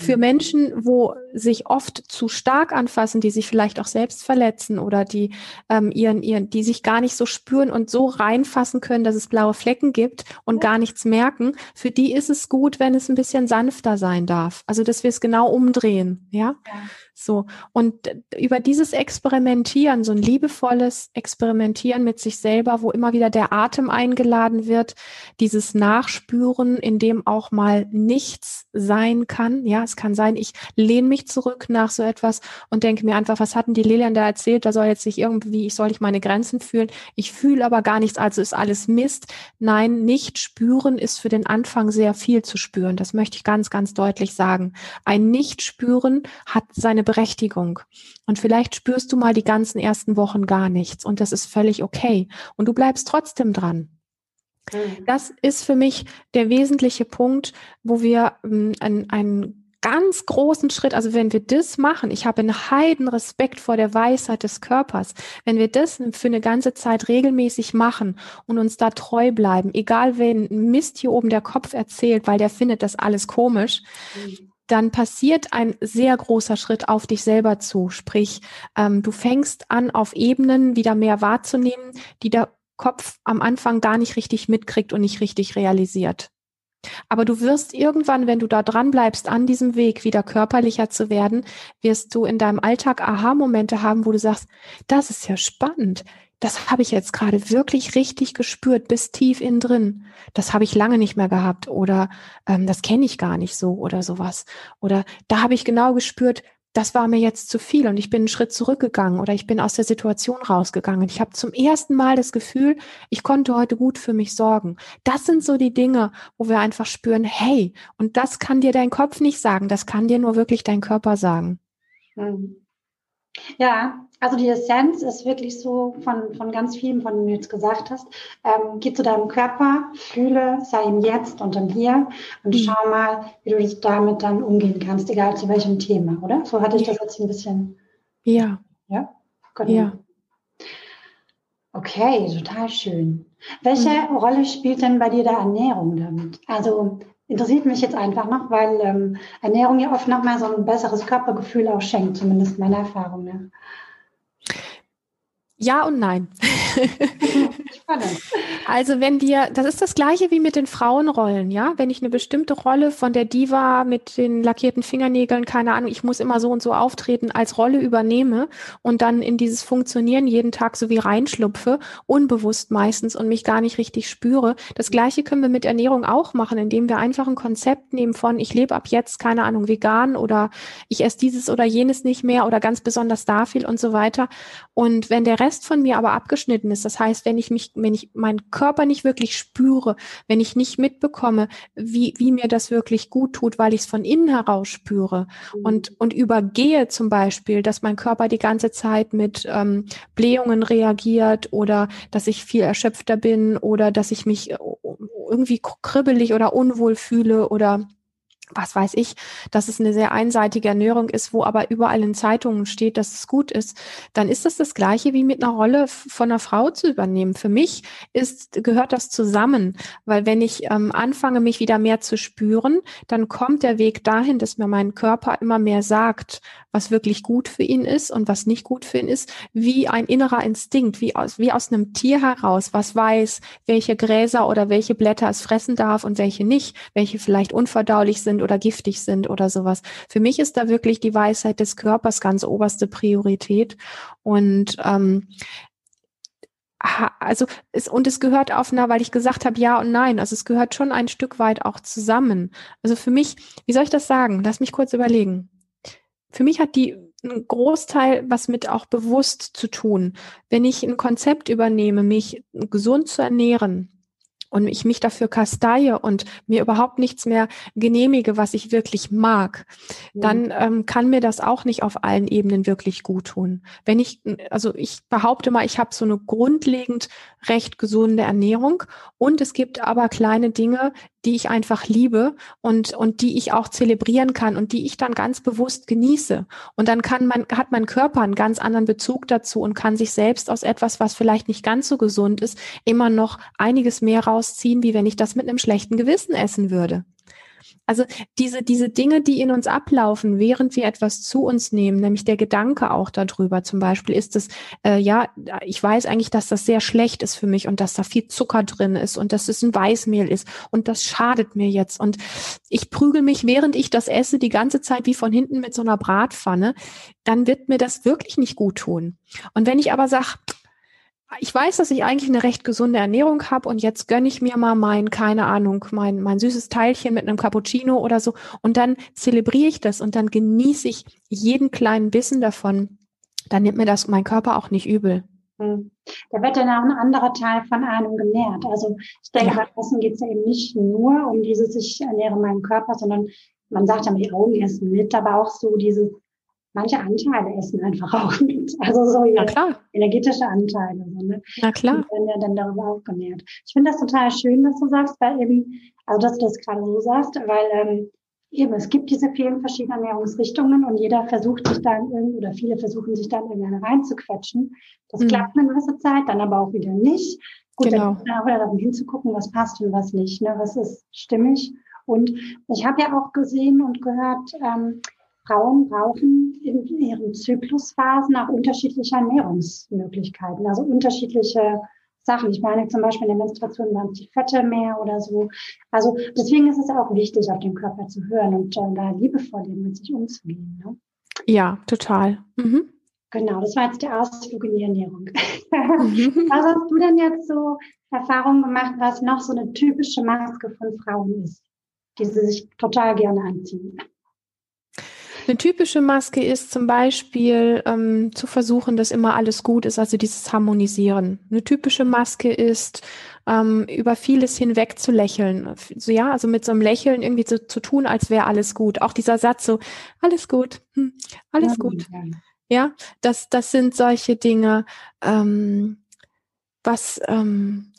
für mhm. Menschen, wo sich oft zu stark anfassen, die sich vielleicht auch selbst verletzen oder die ähm, ihren, ihren, die sich gar nicht so spüren und so reinfassen können, dass es blaue Flecken gibt und gar nichts merken, für die ist es gut, wenn es ein bisschen sanfter sein darf. Also dass wir es genau umdrehen, ja. ja. So. Und über dieses Experimentieren, so ein liebevolles Experimentieren mit sich selber, wo immer wieder der Atem eingeladen wird, dieses Nachspüren, in dem auch mal nichts sein kann. Ja, es kann sein, ich lehne mich zurück nach so etwas und denke mir einfach, was hatten die Lilian da erzählt? Da soll jetzt nicht irgendwie, ich soll nicht meine Grenzen fühlen. Ich fühle aber gar nichts, also ist alles Mist. Nein, nicht spüren ist für den Anfang sehr viel zu spüren. Das möchte ich ganz, ganz deutlich sagen. Ein Nicht-Spüren hat seine Berechtigung. Und vielleicht spürst du mal die ganzen ersten Wochen gar nichts und das ist völlig okay. Und du bleibst trotzdem dran. Mhm. Das ist für mich der wesentliche Punkt, wo wir ähm, einen, einen ganz großen Schritt, also wenn wir das machen, ich habe einen heiden Respekt vor der Weisheit des Körpers, wenn wir das für eine ganze Zeit regelmäßig machen und uns da treu bleiben, egal wen Mist hier oben der Kopf erzählt, weil der findet das alles komisch, mhm dann passiert ein sehr großer Schritt auf dich selber zu. Sprich, ähm, du fängst an, auf Ebenen wieder mehr wahrzunehmen, die der Kopf am Anfang gar nicht richtig mitkriegt und nicht richtig realisiert. Aber du wirst irgendwann, wenn du da dran bleibst, an diesem Weg wieder körperlicher zu werden, wirst du in deinem Alltag Aha-Momente haben, wo du sagst, das ist ja spannend das habe ich jetzt gerade wirklich richtig gespürt, bis tief innen drin. Das habe ich lange nicht mehr gehabt oder ähm, das kenne ich gar nicht so oder sowas. Oder da habe ich genau gespürt, das war mir jetzt zu viel und ich bin einen Schritt zurückgegangen oder ich bin aus der Situation rausgegangen. Ich habe zum ersten Mal das Gefühl, ich konnte heute gut für mich sorgen. Das sind so die Dinge, wo wir einfach spüren, hey, und das kann dir dein Kopf nicht sagen, das kann dir nur wirklich dein Körper sagen. Mhm. Ja, also die Essenz ist wirklich so von, von ganz vielen, von denen du jetzt gesagt hast. Ähm, geh zu deinem Körper, fühle, sei im Jetzt und im Hier und mhm. schau mal, wie du damit dann umgehen kannst, egal zu welchem Thema, oder? So hatte ich das jetzt ein bisschen. Ja. Ja? Genau. Ja. Okay, total schön. Welche mhm. Rolle spielt denn bei dir der Ernährung damit? Also interessiert mich jetzt einfach noch, weil ähm, Ernährung ja oft nochmal so ein besseres Körpergefühl auch schenkt, zumindest meiner Erfahrung nach. Ja und nein. also wenn wir, das ist das gleiche wie mit den Frauenrollen, ja. Wenn ich eine bestimmte Rolle von der Diva mit den lackierten Fingernägeln, keine Ahnung, ich muss immer so und so auftreten, als Rolle übernehme und dann in dieses Funktionieren jeden Tag so wie reinschlupfe, unbewusst meistens und mich gar nicht richtig spüre. Das gleiche können wir mit Ernährung auch machen, indem wir einfach ein Konzept nehmen von, ich lebe ab jetzt, keine Ahnung, vegan oder ich esse dieses oder jenes nicht mehr oder ganz besonders da viel und so weiter. Und wenn der Rest von mir aber abgeschnitten ist, das heißt, wenn ich mich, wenn ich meinen Körper nicht wirklich spüre, wenn ich nicht mitbekomme, wie, wie mir das wirklich gut tut, weil ich es von innen heraus spüre mhm. und, und übergehe zum Beispiel, dass mein Körper die ganze Zeit mit ähm, Blähungen reagiert oder dass ich viel erschöpfter bin oder dass ich mich äh, irgendwie kribbelig oder unwohl fühle oder was weiß ich, dass es eine sehr einseitige Ernährung ist, wo aber überall in Zeitungen steht, dass es gut ist, dann ist das das Gleiche wie mit einer Rolle von einer Frau zu übernehmen. Für mich ist, gehört das zusammen, weil wenn ich ähm, anfange, mich wieder mehr zu spüren, dann kommt der Weg dahin, dass mir mein Körper immer mehr sagt, was wirklich gut für ihn ist und was nicht gut für ihn ist, wie ein innerer Instinkt, wie aus, wie aus einem Tier heraus, was weiß, welche Gräser oder welche Blätter es fressen darf und welche nicht, welche vielleicht unverdaulich sind oder giftig sind oder sowas. Für mich ist da wirklich die Weisheit des Körpers ganz oberste Priorität. Und ähm, also es, und es gehört auf einer, weil ich gesagt habe ja und nein, also es gehört schon ein Stück weit auch zusammen. Also für mich, wie soll ich das sagen? Lass mich kurz überlegen. Für mich hat die ein Großteil was mit auch bewusst zu tun. Wenn ich ein Konzept übernehme, mich gesund zu ernähren, und ich mich dafür kasteie und mir überhaupt nichts mehr genehmige, was ich wirklich mag, mhm. dann ähm, kann mir das auch nicht auf allen Ebenen wirklich gut tun. Wenn ich, also ich behaupte mal, ich habe so eine grundlegend recht gesunde Ernährung und es gibt aber kleine Dinge, die ich einfach liebe und, und die ich auch zelebrieren kann und die ich dann ganz bewusst genieße. Und dann kann man, hat mein Körper einen ganz anderen Bezug dazu und kann sich selbst aus etwas, was vielleicht nicht ganz so gesund ist, immer noch einiges mehr rausziehen, wie wenn ich das mit einem schlechten Gewissen essen würde. Also diese, diese Dinge, die in uns ablaufen, während wir etwas zu uns nehmen, nämlich der Gedanke auch darüber, zum Beispiel ist es, äh, ja, ich weiß eigentlich, dass das sehr schlecht ist für mich und dass da viel Zucker drin ist und dass es ein Weißmehl ist und das schadet mir jetzt. Und ich prügel mich, während ich das esse, die ganze Zeit wie von hinten mit so einer Bratpfanne, dann wird mir das wirklich nicht gut tun. Und wenn ich aber sage, ich weiß, dass ich eigentlich eine recht gesunde Ernährung habe und jetzt gönne ich mir mal mein, keine Ahnung, mein, mein süßes Teilchen mit einem Cappuccino oder so und dann zelebriere ich das und dann genieße ich jeden kleinen Bissen davon. Dann nimmt mir das mein Körper auch nicht übel. Hm. Da wird dann auch ein anderer Teil von einem genährt. Also ich denke, ja. bei Essen geht es eben nicht nur um dieses, ich ernähre meinen Körper, sondern man sagt ja, die Augen essen mit, aber auch so dieses manche Anteile essen einfach auch mit. Also so ja, klar. energetische Anteile. So, ne? Na klar. Die werden ja dann darüber auch genährt. Ich finde das total schön, dass du sagst, weil eben, also dass du das gerade so sagst, weil ähm, eben es gibt diese vielen verschiedenen Ernährungsrichtungen und jeder versucht sich dann irgendwie, oder viele versuchen sich dann irgendeine reinzuquetschen. Das mhm. klappt eine gewisse Zeit, dann aber auch wieder nicht. Gut, genau. dann auch wieder darum hinzugucken, was passt und was nicht, ne? was ist stimmig. Und ich habe ja auch gesehen und gehört, ähm, Frauen brauchen in ihren Zyklusphasen auch unterschiedliche Ernährungsmöglichkeiten, also unterschiedliche Sachen. Ich meine zum Beispiel in der Menstruation waren die Fette mehr oder so. Also deswegen ist es auch wichtig, auf den Körper zu hören und äh, da liebevoll mit sich umzugehen. Ne? Ja, total. Mhm. Genau, das war jetzt der Ausflug in die Ernährung. Mhm. was hast du denn jetzt so Erfahrungen gemacht, was noch so eine typische Maske von Frauen ist, die sie sich total gerne anziehen? Eine typische Maske ist zum Beispiel ähm, zu versuchen, dass immer alles gut ist, also dieses Harmonisieren. Eine typische Maske ist, ähm, über vieles hinweg zu lächeln. So, ja, also mit so einem Lächeln irgendwie so, zu tun, als wäre alles gut. Auch dieser Satz so, alles gut, hm, alles ja, gut. Ja, das, das sind solche Dinge. Ähm, was ähm,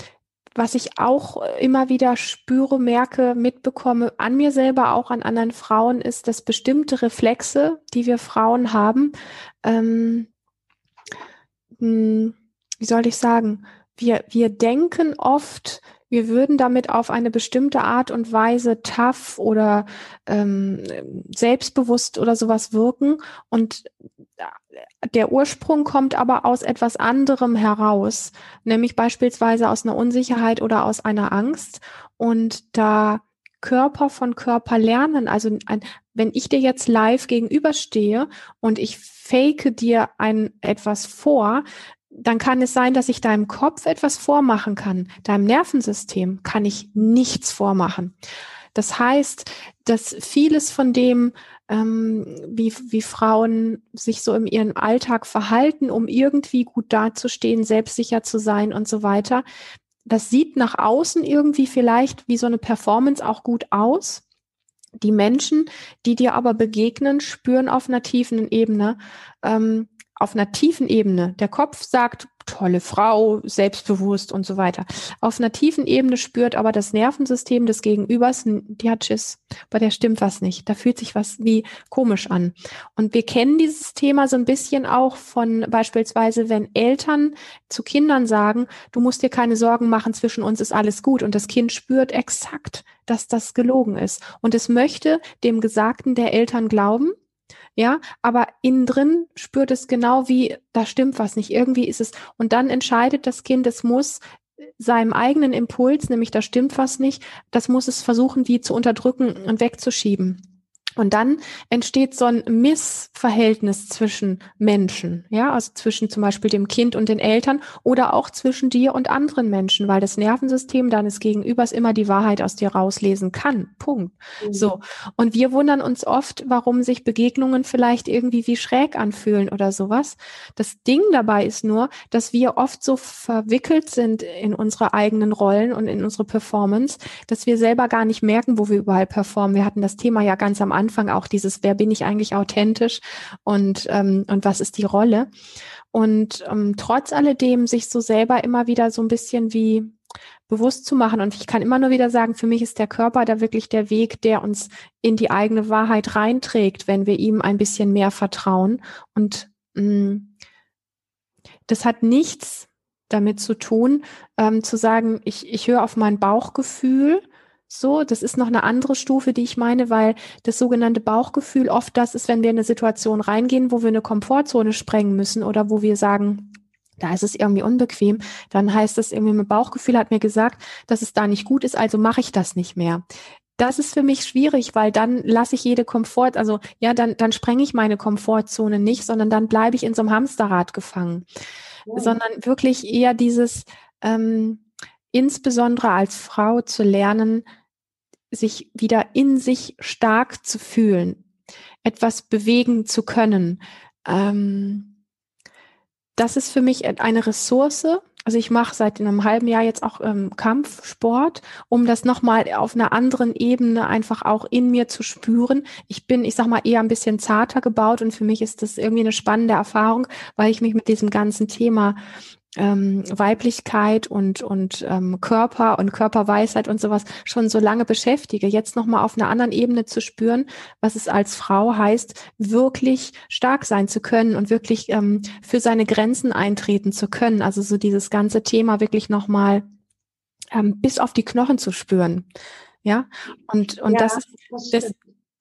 was ich auch immer wieder spüre, merke, mitbekomme, an mir selber, auch an anderen Frauen, ist, dass bestimmte Reflexe, die wir Frauen haben, ähm, hm, wie soll ich sagen, wir, wir denken oft, wir würden damit auf eine bestimmte Art und Weise tough oder ähm, selbstbewusst oder sowas wirken. Und der Ursprung kommt aber aus etwas anderem heraus, nämlich beispielsweise aus einer Unsicherheit oder aus einer Angst. Und da Körper von Körper lernen, also ein, wenn ich dir jetzt live gegenüberstehe und ich fake dir ein etwas vor, dann kann es sein, dass ich deinem Kopf etwas vormachen kann. Deinem Nervensystem kann ich nichts vormachen. Das heißt, dass vieles von dem, ähm, wie, wie Frauen sich so in ihrem Alltag verhalten, um irgendwie gut dazustehen, selbstsicher zu sein und so weiter. Das sieht nach außen irgendwie vielleicht wie so eine Performance auch gut aus. Die Menschen, die dir aber begegnen, spüren auf einer tiefen Ebene, ähm, auf einer tiefen Ebene. Der Kopf sagt, tolle Frau, selbstbewusst und so weiter. Auf einer tiefen Ebene spürt aber das Nervensystem des Gegenübers, die hat bei der stimmt was nicht. Da fühlt sich was wie komisch an. Und wir kennen dieses Thema so ein bisschen auch von beispielsweise, wenn Eltern zu Kindern sagen, du musst dir keine Sorgen machen, zwischen uns ist alles gut. Und das Kind spürt exakt, dass das gelogen ist. Und es möchte dem Gesagten der Eltern glauben ja, aber innen drin spürt es genau wie, da stimmt was nicht, irgendwie ist es, und dann entscheidet das Kind, es muss seinem eigenen Impuls, nämlich da stimmt was nicht, das muss es versuchen, wie zu unterdrücken und wegzuschieben. Und dann entsteht so ein Missverhältnis zwischen Menschen, ja, also zwischen zum Beispiel dem Kind und den Eltern oder auch zwischen dir und anderen Menschen, weil das Nervensystem deines Gegenübers immer die Wahrheit aus dir rauslesen kann. Punkt. Mhm. So. Und wir wundern uns oft, warum sich Begegnungen vielleicht irgendwie wie schräg anfühlen oder sowas. Das Ding dabei ist nur, dass wir oft so verwickelt sind in unsere eigenen Rollen und in unsere Performance, dass wir selber gar nicht merken, wo wir überall performen. Wir hatten das Thema ja ganz am Anfang auch dieses, wer bin ich eigentlich authentisch und, ähm, und was ist die Rolle? Und ähm, trotz alledem sich so selber immer wieder so ein bisschen wie bewusst zu machen. Und ich kann immer nur wieder sagen, für mich ist der Körper da wirklich der Weg, der uns in die eigene Wahrheit reinträgt, wenn wir ihm ein bisschen mehr vertrauen. Und mh, mm, das hat nichts damit zu tun, ähm, zu sagen, ich, ich höre auf mein Bauchgefühl so, das ist noch eine andere Stufe, die ich meine, weil das sogenannte Bauchgefühl oft das ist, wenn wir in eine Situation reingehen, wo wir eine Komfortzone sprengen müssen oder wo wir sagen, da ist es irgendwie unbequem, dann heißt das irgendwie, mein Bauchgefühl hat mir gesagt, dass es da nicht gut ist, also mache ich das nicht mehr. Das ist für mich schwierig, weil dann lasse ich jede Komfort, also ja, dann, dann sprenge ich meine Komfortzone nicht, sondern dann bleibe ich in so einem Hamsterrad gefangen. Ja. Sondern wirklich eher dieses, ähm, insbesondere als Frau zu lernen, sich wieder in sich stark zu fühlen, etwas bewegen zu können. Ähm, das ist für mich eine Ressource. Also ich mache seit einem halben Jahr jetzt auch ähm, Kampfsport, um das nochmal auf einer anderen Ebene einfach auch in mir zu spüren. Ich bin, ich sag mal, eher ein bisschen zarter gebaut und für mich ist das irgendwie eine spannende Erfahrung, weil ich mich mit diesem ganzen Thema ähm, Weiblichkeit und, und ähm, Körper und Körperweisheit und sowas schon so lange beschäftige, jetzt nochmal auf einer anderen Ebene zu spüren, was es als Frau heißt, wirklich stark sein zu können und wirklich ähm, für seine Grenzen eintreten zu können. Also so dieses ganze Thema wirklich nochmal ähm, bis auf die Knochen zu spüren. Ja, und, und ja, das ist, das,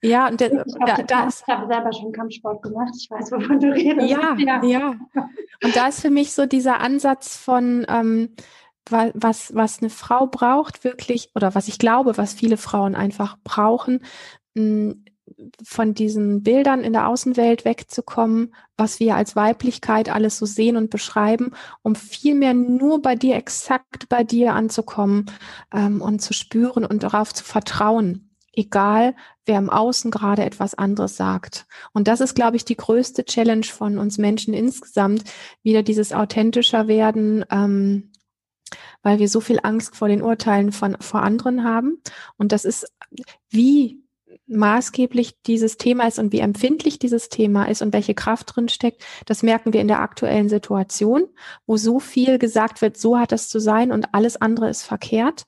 ja, und der, ich da, da ich habe selber schon Kampfsport gemacht. Ich weiß, wovon du redest. Ja, ja, ja. Und da ist für mich so dieser Ansatz von ähm, was was eine Frau braucht wirklich oder was ich glaube, was viele Frauen einfach brauchen, mh, von diesen Bildern in der Außenwelt wegzukommen, was wir als Weiblichkeit alles so sehen und beschreiben, um vielmehr nur bei dir, exakt bei dir anzukommen ähm, und zu spüren und darauf zu vertrauen egal wer im Außen gerade etwas anderes sagt. Und das ist, glaube ich, die größte Challenge von uns Menschen insgesamt, wieder dieses authentischer werden, ähm, weil wir so viel Angst vor den Urteilen von vor anderen haben. Und das ist, wie maßgeblich dieses Thema ist und wie empfindlich dieses Thema ist und welche Kraft drin steckt, das merken wir in der aktuellen Situation, wo so viel gesagt wird, so hat es zu sein und alles andere ist verkehrt.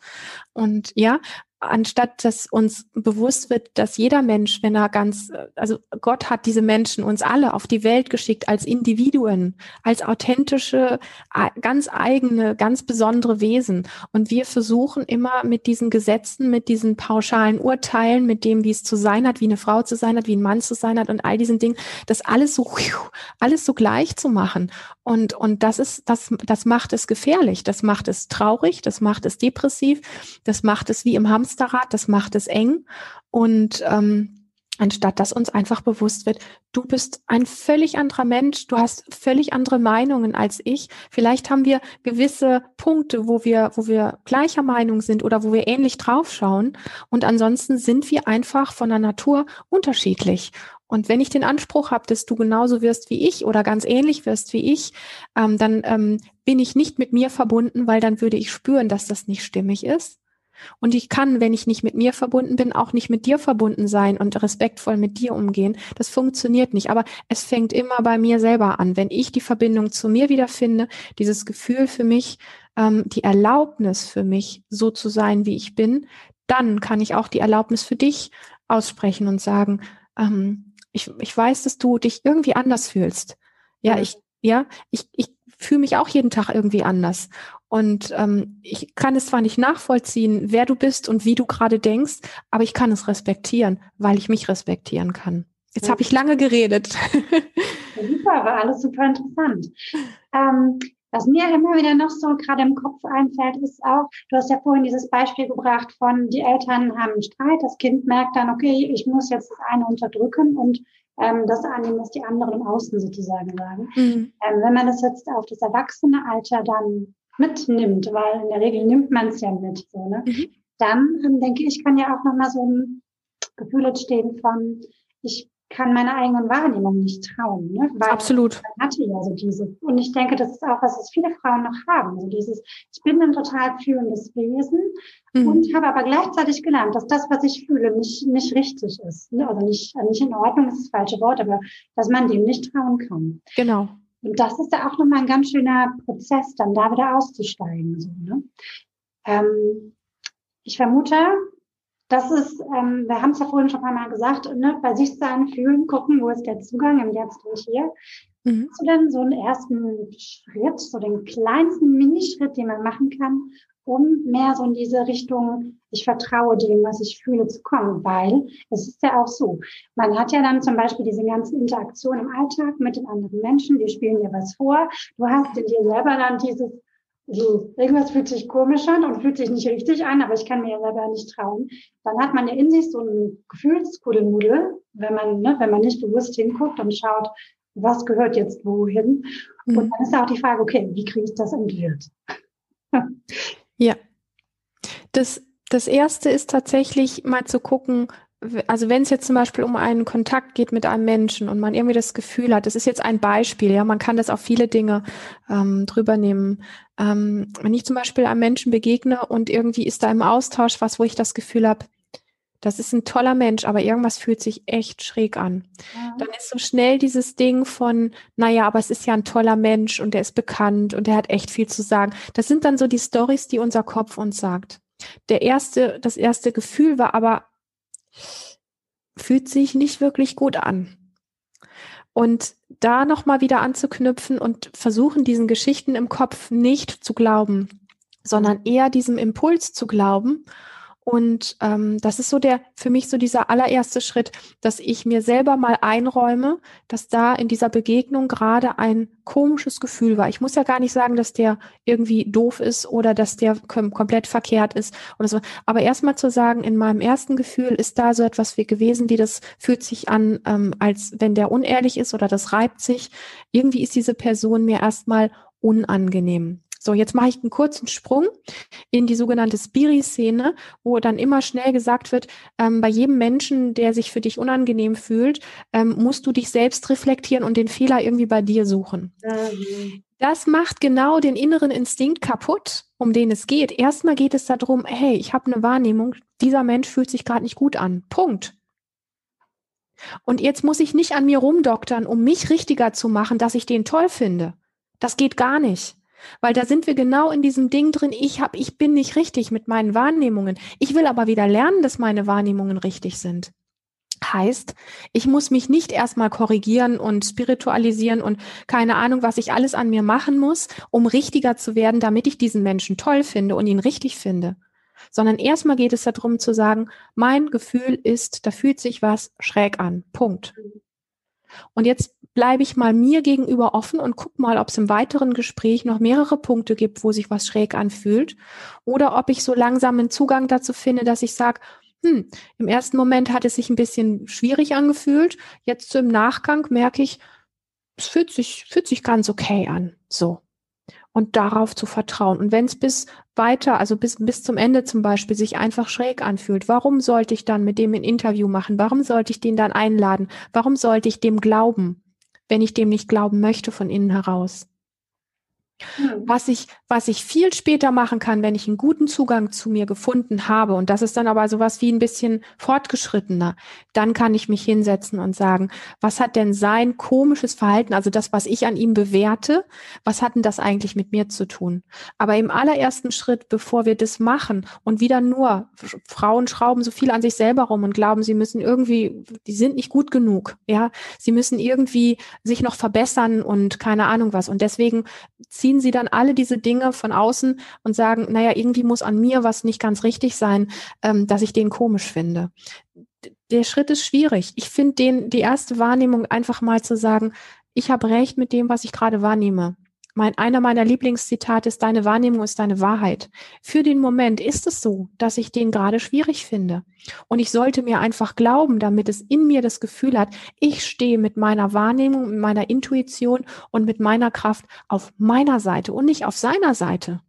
Und ja, anstatt dass uns bewusst wird, dass jeder Mensch, wenn er ganz, also Gott hat diese Menschen uns alle auf die Welt geschickt als Individuen, als authentische, ganz eigene, ganz besondere Wesen. Und wir versuchen immer mit diesen Gesetzen, mit diesen pauschalen Urteilen, mit dem, wie es zu sein hat, wie eine Frau zu sein hat, wie ein Mann zu sein hat und all diesen Dingen, das alles so, alles so gleich zu machen. Und, und das ist, das, das macht es gefährlich. Das macht es traurig. Das macht es depressiv. Das macht es wie im Hamster Hamsterrad, das macht es eng. Und ähm, anstatt dass uns einfach bewusst wird, du bist ein völlig anderer Mensch, du hast völlig andere Meinungen als ich. Vielleicht haben wir gewisse Punkte, wo wir, wo wir gleicher Meinung sind oder wo wir ähnlich draufschauen. Und ansonsten sind wir einfach von der Natur unterschiedlich. Und wenn ich den Anspruch habe, dass du genauso wirst wie ich oder ganz ähnlich wirst wie ich, ähm, dann ähm, bin ich nicht mit mir verbunden, weil dann würde ich spüren, dass das nicht stimmig ist Und ich kann, wenn ich nicht mit mir verbunden bin, auch nicht mit dir verbunden sein und respektvoll mit dir umgehen. Das funktioniert nicht. Aber es fängt immer bei mir selber an. Wenn ich die Verbindung zu mir wiederfinde, dieses Gefühl für mich, ähm, die Erlaubnis für mich, so zu sein, wie ich bin, dann kann ich auch die Erlaubnis für dich aussprechen und sagen, ähm, ich, ich weiß, dass du dich irgendwie anders fühlst. Ja, ich, ja, ich, ich fühle mich auch jeden Tag irgendwie anders. Und ähm, ich kann es zwar nicht nachvollziehen, wer du bist und wie du gerade denkst, aber ich kann es respektieren, weil ich mich respektieren kann. Jetzt ja. habe ich lange geredet. super, war alles super interessant. Ähm, was mir immer wieder noch so gerade im Kopf einfällt, ist auch, du hast ja vorhin dieses Beispiel gebracht von, die Eltern haben einen Streit, das Kind merkt dann, okay, ich muss jetzt das eine unterdrücken und ähm, das annehmen, was die anderen im Außen sozusagen sagen. Mhm. Ähm, wenn man das jetzt auf das Erwachsenealter dann mitnimmt, weil in der Regel nimmt man es ja mit, so, ne? Mhm. dann ähm, denke ich, kann ja auch nochmal so ein Gefühl entstehen von, ich kann meiner eigenen Wahrnehmung nicht trauen. Ne? Weil Absolut. Man hatte ja so diese. Und ich denke, das ist auch was, was viele Frauen noch haben. So dieses, ich bin ein total fühlendes Wesen mhm. und habe aber gleichzeitig gelernt, dass das, was ich fühle, nicht, nicht richtig ist. Ne? Also nicht, nicht in Ordnung ist das falsche Wort, aber dass man dem nicht trauen kann. Genau. Und das ist ja auch nochmal ein ganz schöner Prozess, dann da wieder auszusteigen. So, ne? ähm, ich vermute, das ist, ähm, wir haben es ja vorhin schon ein paar Mal gesagt, ne, bei sich sein, fühlen, gucken, wo ist der Zugang im Jetzt und hier. Mhm. Hast du denn so einen ersten Schritt, so den kleinsten Minischritt, den man machen kann, um mehr so in diese Richtung, ich vertraue dem, was ich fühle, zu kommen? Weil es ist ja auch so, man hat ja dann zum Beispiel diese ganzen Interaktionen im Alltag mit den anderen Menschen, die spielen dir was vor. Du hast in dir selber dann dieses, so, irgendwas fühlt sich komisch an und fühlt sich nicht richtig an, aber ich kann mir ja selber nicht trauen. Dann hat man ja in sich so ein Gefühlskuddelmuddel, wenn man, ne, wenn man nicht bewusst hinguckt und schaut, was gehört jetzt wohin. Mhm. Und dann ist auch die Frage, okay, wie kriege ich das entwirrt? ja. Das, das erste ist tatsächlich mal zu gucken, also wenn es jetzt zum Beispiel um einen Kontakt geht mit einem Menschen und man irgendwie das Gefühl hat, das ist jetzt ein Beispiel, ja, man kann das auf viele Dinge ähm, drüber nehmen. Ähm, wenn ich zum Beispiel einem Menschen begegne und irgendwie ist da im Austausch was, wo ich das Gefühl habe, das ist ein toller Mensch, aber irgendwas fühlt sich echt schräg an. Ja. Dann ist so schnell dieses Ding von, naja, aber es ist ja ein toller Mensch und der ist bekannt und der hat echt viel zu sagen. Das sind dann so die Stories, die unser Kopf uns sagt. Der erste, das erste Gefühl war aber, fühlt sich nicht wirklich gut an. Und da nochmal wieder anzuknüpfen und versuchen, diesen Geschichten im Kopf nicht zu glauben, sondern eher diesem Impuls zu glauben und ähm, das ist so der für mich so dieser allererste Schritt, dass ich mir selber mal einräume, dass da in dieser Begegnung gerade ein komisches Gefühl war. Ich muss ja gar nicht sagen, dass der irgendwie doof ist oder dass der kom komplett verkehrt ist oder so. Aber erstmal zu sagen, in meinem ersten Gefühl ist da so etwas wie gewesen, wie das fühlt sich an, ähm, als wenn der unehrlich ist oder das reibt sich. Irgendwie ist diese Person mir erstmal unangenehm. So, jetzt mache ich einen kurzen Sprung in die sogenannte Spiri-Szene, wo dann immer schnell gesagt wird, ähm, bei jedem Menschen, der sich für dich unangenehm fühlt, ähm, musst du dich selbst reflektieren und den Fehler irgendwie bei dir suchen. Mhm. Das macht genau den inneren Instinkt kaputt, um den es geht. Erstmal geht es darum, hey, ich habe eine Wahrnehmung, dieser Mensch fühlt sich gerade nicht gut an. Punkt. Und jetzt muss ich nicht an mir rumdoktern, um mich richtiger zu machen, dass ich den toll finde. Das geht gar nicht. Weil da sind wir genau in diesem Ding drin, ich hab, ich bin nicht richtig mit meinen Wahrnehmungen. Ich will aber wieder lernen, dass meine Wahrnehmungen richtig sind. Heißt, ich muss mich nicht erstmal korrigieren und spiritualisieren und keine Ahnung, was ich alles an mir machen muss, um richtiger zu werden, damit ich diesen Menschen toll finde und ihn richtig finde. Sondern erstmal geht es darum zu sagen, mein Gefühl ist, da fühlt sich was schräg an. Punkt. Und jetzt bleibe ich mal mir gegenüber offen und guck mal, ob es im weiteren Gespräch noch mehrere Punkte gibt, wo sich was schräg anfühlt. Oder ob ich so langsam einen Zugang dazu finde, dass ich sage, hm, im ersten Moment hat es sich ein bisschen schwierig angefühlt. Jetzt so im Nachgang merke ich, es fühlt sich, fühlt sich ganz okay an. So. Und darauf zu vertrauen. Und wenn es bis weiter, also bis, bis zum Ende zum Beispiel, sich einfach schräg anfühlt, warum sollte ich dann mit dem ein Interview machen? Warum sollte ich den dann einladen? Warum sollte ich dem glauben? Wenn ich dem nicht glauben möchte von innen heraus. Hm. Was ich, was ich viel später machen kann, wenn ich einen guten Zugang zu mir gefunden habe, und das ist dann aber sowas wie ein bisschen fortgeschrittener, dann kann ich mich hinsetzen und sagen, was hat denn sein komisches Verhalten, also das, was ich an ihm bewerte, was hat denn das eigentlich mit mir zu tun? Aber im allerersten Schritt, bevor wir das machen und wieder nur, Frauen schrauben so viel an sich selber rum und glauben, sie müssen irgendwie, die sind nicht gut genug, ja, sie müssen irgendwie sich noch verbessern und keine Ahnung was. Und deswegen ziehen ziehen sie dann alle diese Dinge von außen und sagen, naja, irgendwie muss an mir was nicht ganz richtig sein, ähm, dass ich den komisch finde. Der Schritt ist schwierig. Ich finde den, die erste Wahrnehmung einfach mal zu sagen, ich habe recht mit dem, was ich gerade wahrnehme. Mein, einer meiner Lieblingszitate ist, deine Wahrnehmung ist deine Wahrheit. Für den Moment ist es so, dass ich den gerade schwierig finde. Und ich sollte mir einfach glauben, damit es in mir das Gefühl hat, ich stehe mit meiner Wahrnehmung, mit meiner Intuition und mit meiner Kraft auf meiner Seite und nicht auf seiner Seite.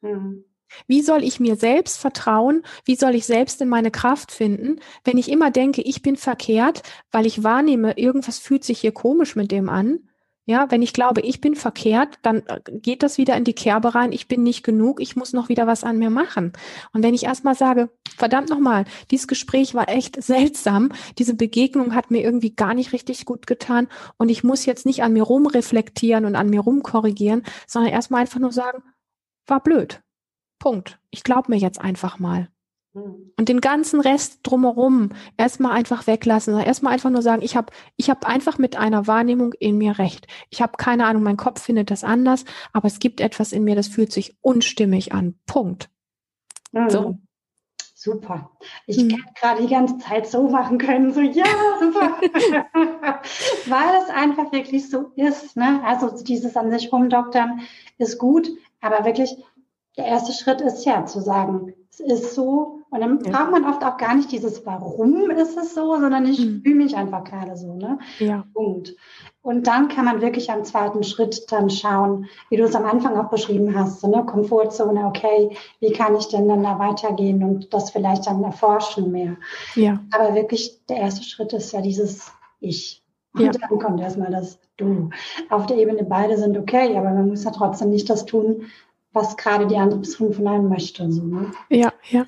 Mhm. Wie soll ich mir selbst vertrauen? Wie soll ich selbst in meine Kraft finden, wenn ich immer denke, ich bin verkehrt, weil ich wahrnehme, irgendwas fühlt sich hier komisch mit dem an? Ja, wenn ich glaube, ich bin verkehrt, dann äh, geht das wieder in die Kerbe rein, ich bin nicht genug, ich muss noch wieder was an mir machen. Und wenn ich erstmal sage, verdammt nochmal, dieses Gespräch war echt seltsam, diese Begegnung hat mir irgendwie gar nicht richtig gut getan und ich muss jetzt nicht an mir rumreflektieren und an mir rumkorrigieren, sondern erstmal einfach nur sagen, war blöd. Punkt. Ich glaube mir jetzt einfach mal. Hm. Und den ganzen Rest drumherum erstmal einfach weglassen. Erstmal einfach nur sagen, ich habe ich hab einfach mit einer Wahrnehmung in mir recht. Ich habe keine Ahnung, mein Kopf findet das anders, aber es gibt etwas in mir, das fühlt sich unstimmig an. Punkt. Mhm. So. Super. Ich mhm. hätte gerade die ganze Zeit so machen können, so ja, super. Weil es einfach wirklich so ist. Ne? Also dieses an sich rumdoktern ist gut, aber wirklich der erste Schritt ist ja zu sagen, es ist so. Und dann ja. braucht man oft auch gar nicht dieses Warum ist es so, sondern ich mhm. fühle mich einfach gerade so. Ne? Ja. Punkt. Und dann kann man wirklich am zweiten Schritt dann schauen, wie du es am Anfang auch beschrieben hast, so eine Komfortzone, okay, wie kann ich denn dann da weitergehen und das vielleicht dann erforschen mehr. Ja. Aber wirklich, der erste Schritt ist ja dieses Ich. Und ja. dann kommt erstmal das Du. Auf der Ebene beide sind okay, aber man muss ja trotzdem nicht das tun, was gerade die andere Person von einem möchte. So, ne? Ja, ja.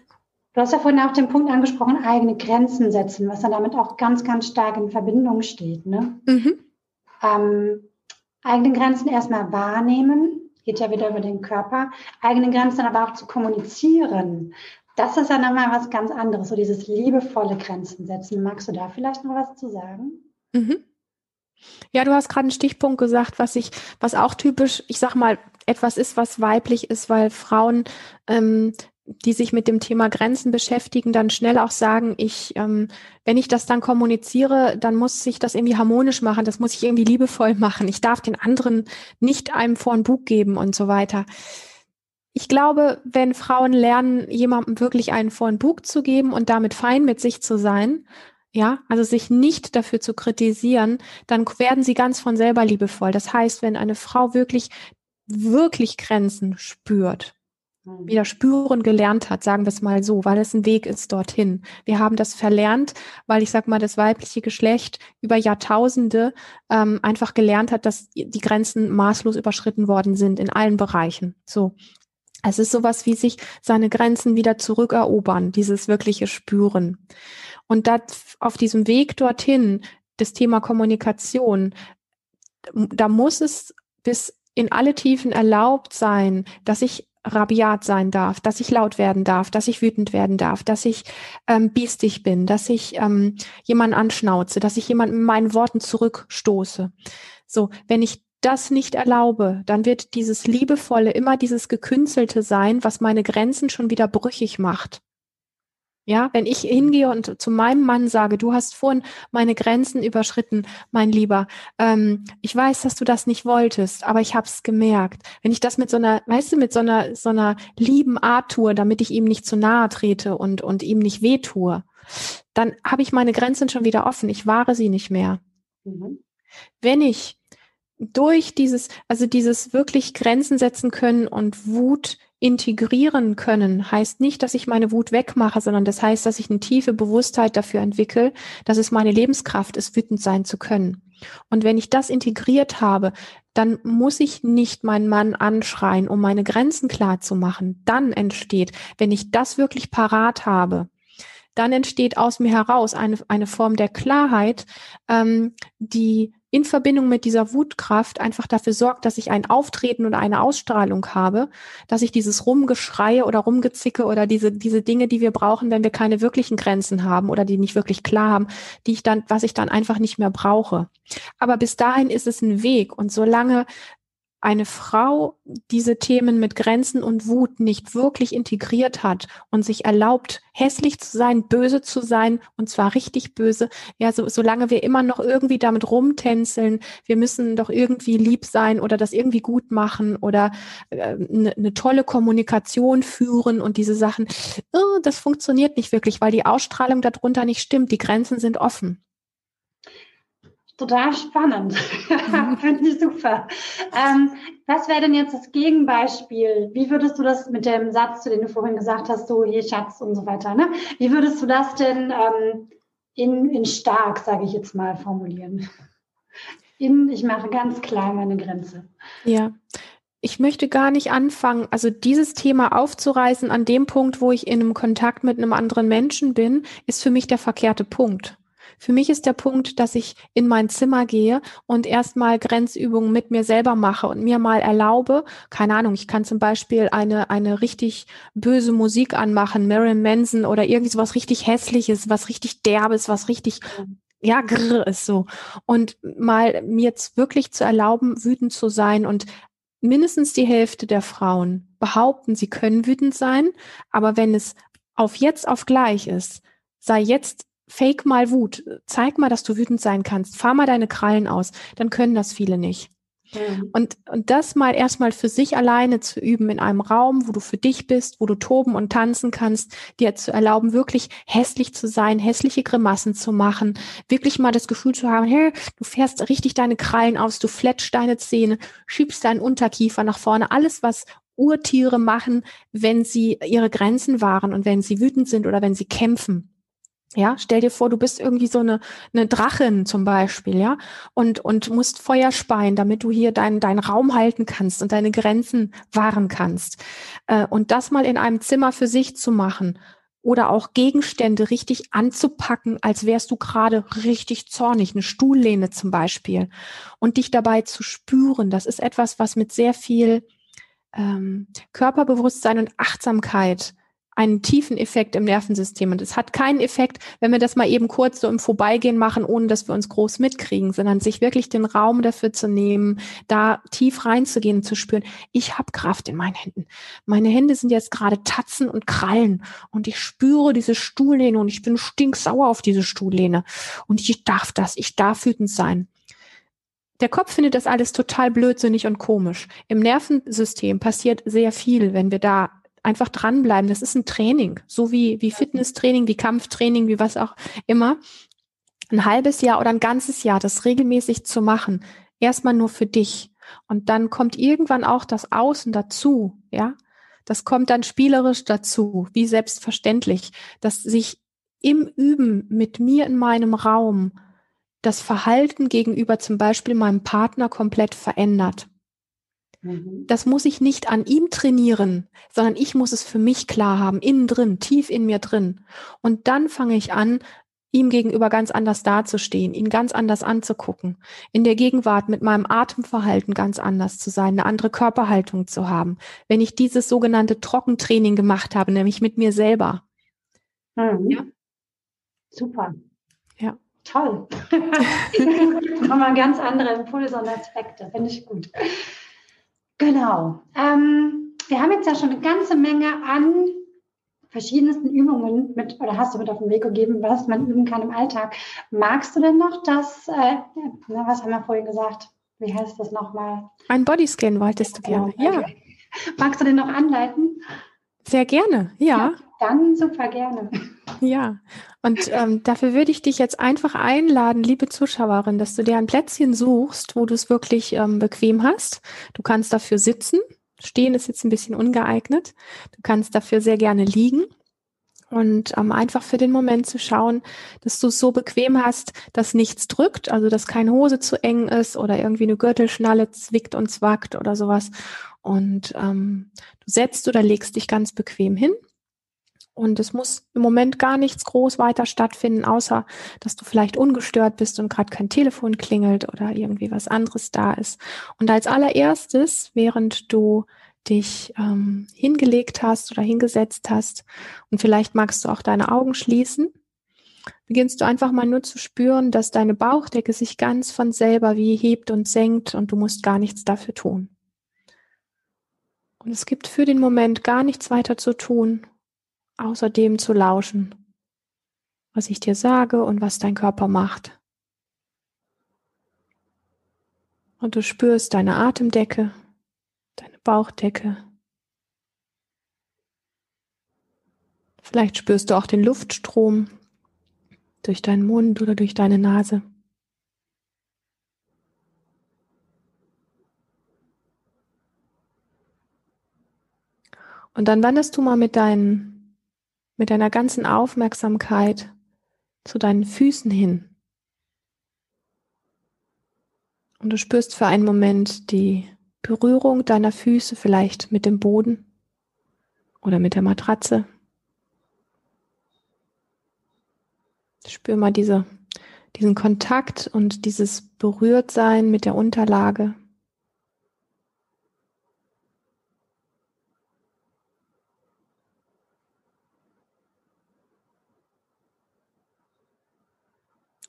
Du hast ja vorhin auch den Punkt angesprochen, eigene Grenzen setzen, was dann damit auch ganz, ganz stark in Verbindung steht. Ne? Mhm. Ähm, eigene Grenzen erstmal wahrnehmen, geht ja wieder über den Körper, eigene Grenzen aber auch zu kommunizieren. Das ist ja nochmal was ganz anderes, so dieses liebevolle Grenzen setzen. Magst du da vielleicht noch was zu sagen? Mhm. Ja, du hast gerade einen Stichpunkt gesagt, was ich, was auch typisch, ich sag mal, etwas ist, was weiblich ist, weil Frauen, ähm, die sich mit dem Thema Grenzen beschäftigen, dann schnell auch sagen, ich, ähm, wenn ich das dann kommuniziere, dann muss sich das irgendwie harmonisch machen, das muss ich irgendwie liebevoll machen. Ich darf den anderen nicht einem vor ein Bug geben und so weiter. Ich glaube, wenn Frauen lernen, jemandem wirklich einen vor ein Bug zu geben und damit fein mit sich zu sein, ja, also sich nicht dafür zu kritisieren, dann werden sie ganz von selber liebevoll. Das heißt, wenn eine Frau wirklich, wirklich Grenzen spürt. Wieder spüren gelernt hat, sagen wir es mal so, weil es ein Weg ist dorthin. Wir haben das verlernt, weil ich sag mal, das weibliche Geschlecht über Jahrtausende ähm, einfach gelernt hat, dass die Grenzen maßlos überschritten worden sind in allen Bereichen. So. Es ist sowas wie sich seine Grenzen wieder zurückerobern, dieses wirkliche Spüren. Und das, auf diesem Weg dorthin, das Thema Kommunikation, da muss es bis in alle Tiefen erlaubt sein, dass ich rabiat sein darf, dass ich laut werden darf, dass ich wütend werden darf, dass ich ähm, biestig bin, dass ich ähm, jemanden anschnauze, dass ich jemanden mit meinen Worten zurückstoße. So, wenn ich das nicht erlaube, dann wird dieses Liebevolle immer dieses Gekünstelte sein, was meine Grenzen schon wieder brüchig macht. Ja, wenn ich hingehe und zu meinem Mann sage, du hast vorhin meine Grenzen überschritten, mein Lieber, ähm, ich weiß, dass du das nicht wolltest, aber ich habe es gemerkt. Wenn ich das mit so einer, weißt du, mit so einer so einer lieben Art tue, damit ich ihm nicht zu nahe trete und und ihm nicht wehtue, dann habe ich meine Grenzen schon wieder offen. Ich wahre sie nicht mehr. Mhm. Wenn ich durch dieses, also dieses wirklich Grenzen setzen können und Wut integrieren können, heißt nicht, dass ich meine Wut wegmache, sondern das heißt, dass ich eine tiefe Bewusstheit dafür entwickle, dass es meine Lebenskraft ist, wütend sein zu können. Und wenn ich das integriert habe, dann muss ich nicht meinen Mann anschreien, um meine Grenzen klar zu machen. Dann entsteht, wenn ich das wirklich parat habe, dann entsteht aus mir heraus eine, eine Form der Klarheit, ähm, die in Verbindung mit dieser Wutkraft einfach dafür sorgt, dass ich ein Auftreten oder eine Ausstrahlung habe, dass ich dieses Rumgeschreie oder Rumgezicke oder diese, diese Dinge, die wir brauchen, wenn wir keine wirklichen Grenzen haben oder die nicht wirklich klar haben, die ich dann, was ich dann einfach nicht mehr brauche. Aber bis dahin ist es ein Weg und solange eine Frau diese Themen mit Grenzen und Wut nicht wirklich integriert hat und sich erlaubt, hässlich zu sein, böse zu sein, und zwar richtig böse, ja, so, solange wir immer noch irgendwie damit rumtänzeln, wir müssen doch irgendwie lieb sein oder das irgendwie gut machen oder eine äh, ne, ne tolle Kommunikation führen und diese Sachen, oh, das funktioniert nicht wirklich, weil die Ausstrahlung darunter nicht stimmt, die Grenzen sind offen. Total spannend. Mhm. Finde ich super. Ähm, was wäre denn jetzt das Gegenbeispiel? Wie würdest du das mit dem Satz, zu dem du vorhin gesagt hast, so hier Schatz und so weiter, ne? Wie würdest du das denn ähm, in, in stark, sage ich jetzt mal, formulieren? In, ich mache ganz klar meine Grenze. Ja. Ich möchte gar nicht anfangen, also dieses Thema aufzureißen an dem Punkt, wo ich in einem Kontakt mit einem anderen Menschen bin, ist für mich der verkehrte Punkt. Für mich ist der Punkt, dass ich in mein Zimmer gehe und erstmal Grenzübungen mit mir selber mache und mir mal erlaube, keine Ahnung, ich kann zum Beispiel eine, eine richtig böse Musik anmachen, Marilyn Manson oder irgendwie so was richtig hässliches, was richtig derbes, was richtig ja, grrr ist so. Und mal mir jetzt wirklich zu erlauben, wütend zu sein und mindestens die Hälfte der Frauen behaupten, sie können wütend sein, aber wenn es auf jetzt auf gleich ist, sei jetzt fake mal Wut. Zeig mal, dass du wütend sein kannst. Fahr mal deine Krallen aus. Dann können das viele nicht. Mhm. Und, und das mal erstmal für sich alleine zu üben in einem Raum, wo du für dich bist, wo du toben und tanzen kannst, dir zu erlauben, wirklich hässlich zu sein, hässliche Grimassen zu machen, wirklich mal das Gefühl zu haben, hey, du fährst richtig deine Krallen aus, du fletschst deine Zähne, schiebst deinen Unterkiefer nach vorne, alles, was Urtiere machen, wenn sie ihre Grenzen wahren und wenn sie wütend sind oder wenn sie kämpfen. Ja, stell dir vor, du bist irgendwie so eine, eine Drachin zum Beispiel, ja, und, und musst Feuer speien, damit du hier deinen deinen Raum halten kannst und deine Grenzen wahren kannst. Äh, und das mal in einem Zimmer für sich zu machen oder auch Gegenstände richtig anzupacken, als wärst du gerade richtig zornig, eine Stuhllehne zum Beispiel, und dich dabei zu spüren, das ist etwas, was mit sehr viel ähm, Körperbewusstsein und Achtsamkeit einen tiefen Effekt im Nervensystem. Und es hat keinen Effekt, wenn wir das mal eben kurz so im Vorbeigehen machen, ohne dass wir uns groß mitkriegen, sondern sich wirklich den Raum dafür zu nehmen, da tief reinzugehen und zu spüren, ich habe Kraft in meinen Händen. Meine Hände sind jetzt gerade Tatzen und Krallen und ich spüre diese Stuhllehne und ich bin stinksauer auf diese Stuhllehne. Und ich darf das, ich darf wütend sein. Der Kopf findet das alles total blödsinnig und komisch. Im Nervensystem passiert sehr viel, wenn wir da einfach dranbleiben. Das ist ein Training, so wie, wie Fitnesstraining, wie Kampftraining, wie was auch immer. Ein halbes Jahr oder ein ganzes Jahr, das regelmäßig zu machen. Erstmal nur für dich. Und dann kommt irgendwann auch das Außen dazu, ja. Das kommt dann spielerisch dazu, wie selbstverständlich, dass sich im Üben mit mir in meinem Raum das Verhalten gegenüber zum Beispiel meinem Partner komplett verändert. Mhm. Das muss ich nicht an ihm trainieren, sondern ich muss es für mich klar haben, innen drin, tief in mir drin. Und dann fange ich an, ihm gegenüber ganz anders dazustehen, ihn ganz anders anzugucken, in der Gegenwart mit meinem Atemverhalten ganz anders zu sein, eine andere Körperhaltung zu haben. Wenn ich dieses sogenannte Trockentraining gemacht habe, nämlich mit mir selber. Mhm. Ja. Super. Ja. Toll. Nochmal ganz andere Impulse und Aspekte. Finde ich gut. Genau. Ähm, wir haben jetzt ja schon eine ganze Menge an verschiedensten Übungen mit oder hast du mit auf den Weg gegeben, was man üben kann im Alltag. Magst du denn noch das, äh, na, was haben wir vorhin gesagt? Wie heißt das nochmal? Ein Bodyscan wolltest du gerne. Genau. Ja. Magst du den noch anleiten? Sehr gerne, ja. ja dann super gerne. Ja, und ähm, dafür würde ich dich jetzt einfach einladen, liebe Zuschauerin, dass du dir ein Plätzchen suchst, wo du es wirklich ähm, bequem hast. Du kannst dafür sitzen. Stehen ist jetzt ein bisschen ungeeignet. Du kannst dafür sehr gerne liegen Und ähm, einfach für den Moment zu schauen, dass du es so bequem hast, dass nichts drückt, also dass keine Hose zu eng ist oder irgendwie eine Gürtelschnalle zwickt und zwackt oder sowas. Und ähm, du setzt oder legst dich ganz bequem hin. Und es muss im Moment gar nichts groß weiter stattfinden, außer dass du vielleicht ungestört bist und gerade kein Telefon klingelt oder irgendwie was anderes da ist. Und als allererstes, während du dich ähm, hingelegt hast oder hingesetzt hast und vielleicht magst du auch deine Augen schließen, beginnst du einfach mal nur zu spüren, dass deine Bauchdecke sich ganz von selber wie hebt und senkt und du musst gar nichts dafür tun. Und es gibt für den Moment gar nichts weiter zu tun, außer dem zu lauschen, was ich dir sage und was dein Körper macht. Und du spürst deine Atemdecke, deine Bauchdecke. Vielleicht spürst du auch den Luftstrom durch deinen Mund oder durch deine Nase. Und dann wanderst du mal mit, deinen, mit deiner ganzen Aufmerksamkeit zu deinen Füßen hin. Und du spürst für einen Moment die Berührung deiner Füße vielleicht mit dem Boden oder mit der Matratze. Spür mal diese, diesen Kontakt und dieses Berührtsein mit der Unterlage.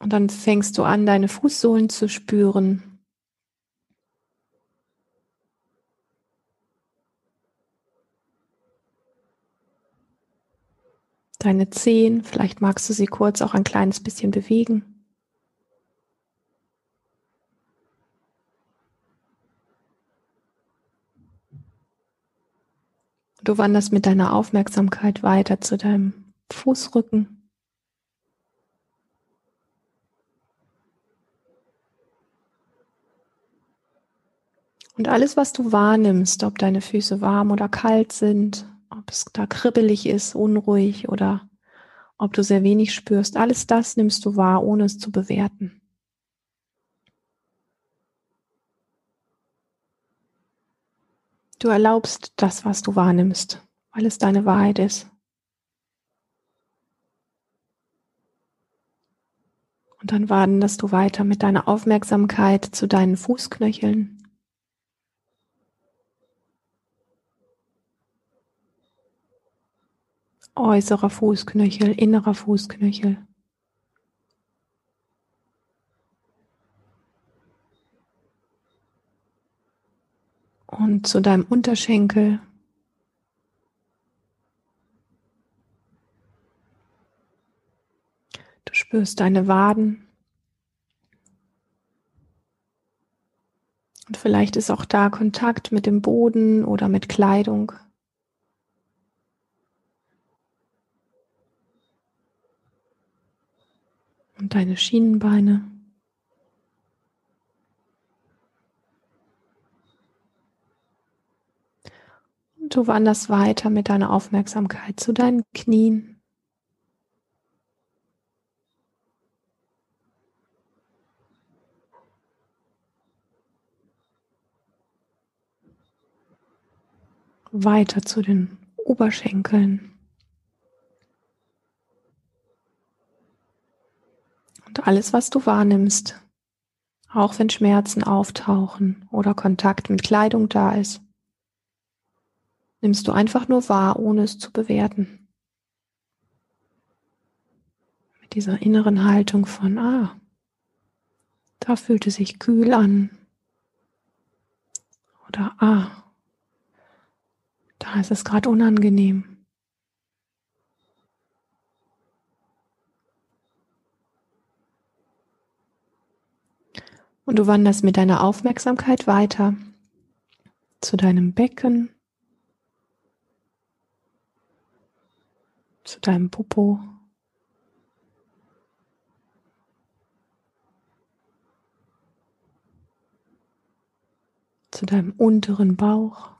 Und dann fängst du an, deine Fußsohlen zu spüren. Deine Zehen, vielleicht magst du sie kurz auch ein kleines bisschen bewegen. Du wanderst mit deiner Aufmerksamkeit weiter zu deinem Fußrücken. Und alles, was du wahrnimmst, ob deine Füße warm oder kalt sind, ob es da kribbelig ist, unruhig oder ob du sehr wenig spürst, alles das nimmst du wahr, ohne es zu bewerten. Du erlaubst das, was du wahrnimmst, weil es deine Wahrheit ist. Und dann wanderst du weiter mit deiner Aufmerksamkeit zu deinen Fußknöcheln. Äußerer Fußknöchel, innerer Fußknöchel. Und zu deinem Unterschenkel. Du spürst deine Waden. Und vielleicht ist auch da Kontakt mit dem Boden oder mit Kleidung. Und deine Schienenbeine. Und du wanderst weiter mit deiner Aufmerksamkeit zu deinen Knien. Weiter zu den Oberschenkeln. Und alles, was du wahrnimmst, auch wenn Schmerzen auftauchen oder Kontakt mit Kleidung da ist, nimmst du einfach nur wahr, ohne es zu bewerten. Mit dieser inneren Haltung von, ah, da fühlt es sich kühl an. Oder, ah, da ist es gerade unangenehm. Und du wanderst mit deiner Aufmerksamkeit weiter zu deinem Becken, zu deinem Popo. zu deinem unteren Bauch.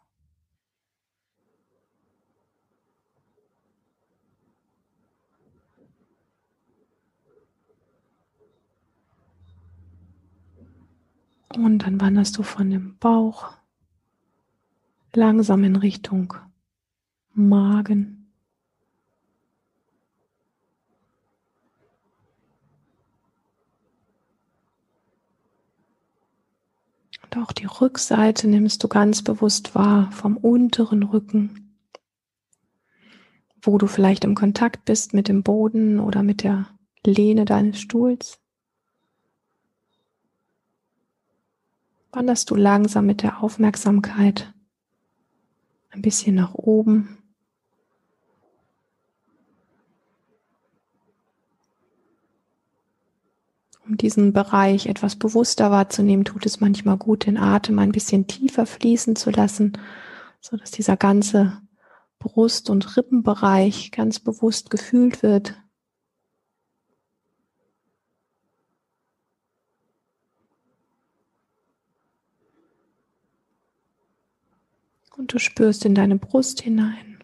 Und dann wanderst du von dem Bauch langsam in Richtung Magen. Und auch die Rückseite nimmst du ganz bewusst wahr vom unteren Rücken, wo du vielleicht im Kontakt bist mit dem Boden oder mit der Lehne deines Stuhls. Wanderst du langsam mit der Aufmerksamkeit ein bisschen nach oben. Um diesen Bereich etwas bewusster wahrzunehmen, tut es manchmal gut, den Atem ein bisschen tiefer fließen zu lassen, so dass dieser ganze Brust- und Rippenbereich ganz bewusst gefühlt wird. Und du spürst in deine Brust hinein.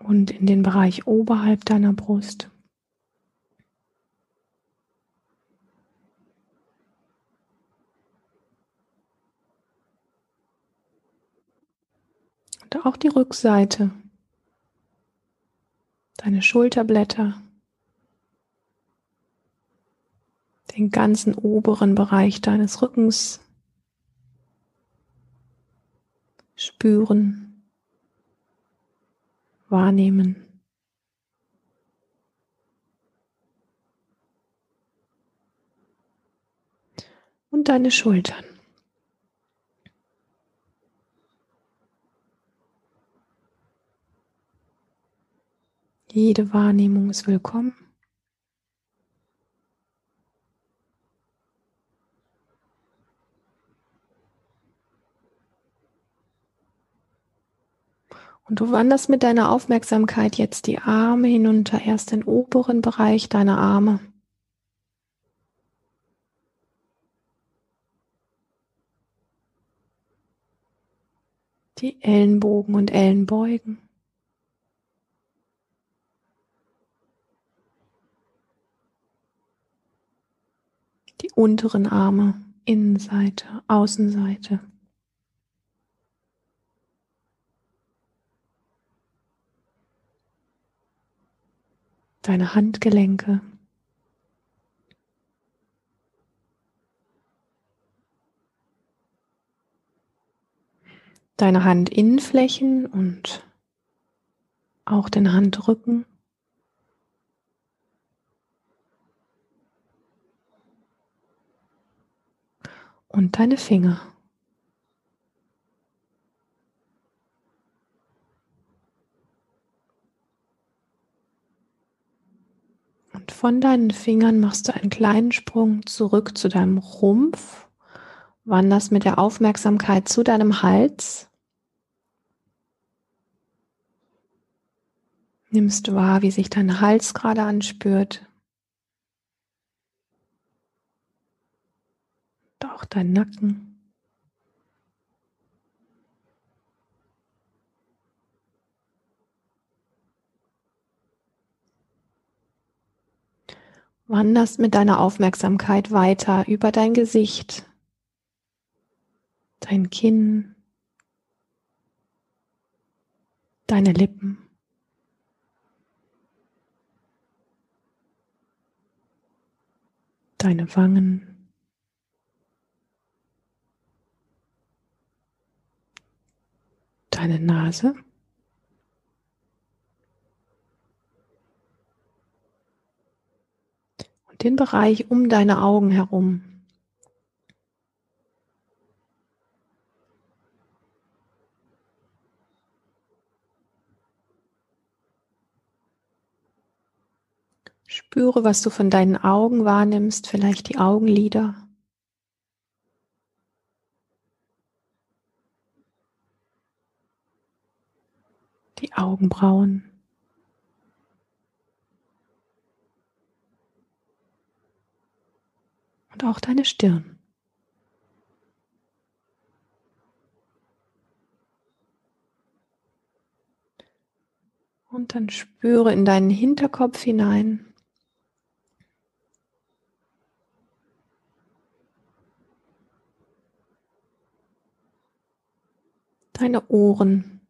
und in den Bereich oberhalb deiner Brust. Und auch die Rückseite, deine Schulterblätter, den ganzen oberen Bereich deines Rückens spüren wahrnehmen. Und deine Schultern. Jede Wahrnehmung ist willkommen. Und du wanderst mit deiner Aufmerksamkeit jetzt die Arme hinunter, erst den oberen Bereich deiner Arme. Die Ellenbogen und Ellenbeugen. Die unteren Arme, Innenseite, Außenseite. Deine Handgelenke. Deine Handinnenflächen und auch den Handrücken. Und deine Finger. Und von deinen Fingern machst du einen kleinen Sprung zurück zu deinem Rumpf, wanderst mit der Aufmerksamkeit zu deinem Hals, nimmst wahr, wie sich dein Hals gerade anspürt. Und auch dein Nacken. Wanderst mit deiner Aufmerksamkeit weiter über dein Gesicht, dein Kinn, deine Lippen. Deine Wangen. Deine Nase. Den Bereich um deine Augen herum. Spüre, was du von deinen Augen wahrnimmst, vielleicht die Augenlider. Die Augenbrauen. Und auch deine Stirn. Dann spüre in deinen Hinterkopf hinein. Deine Ohren.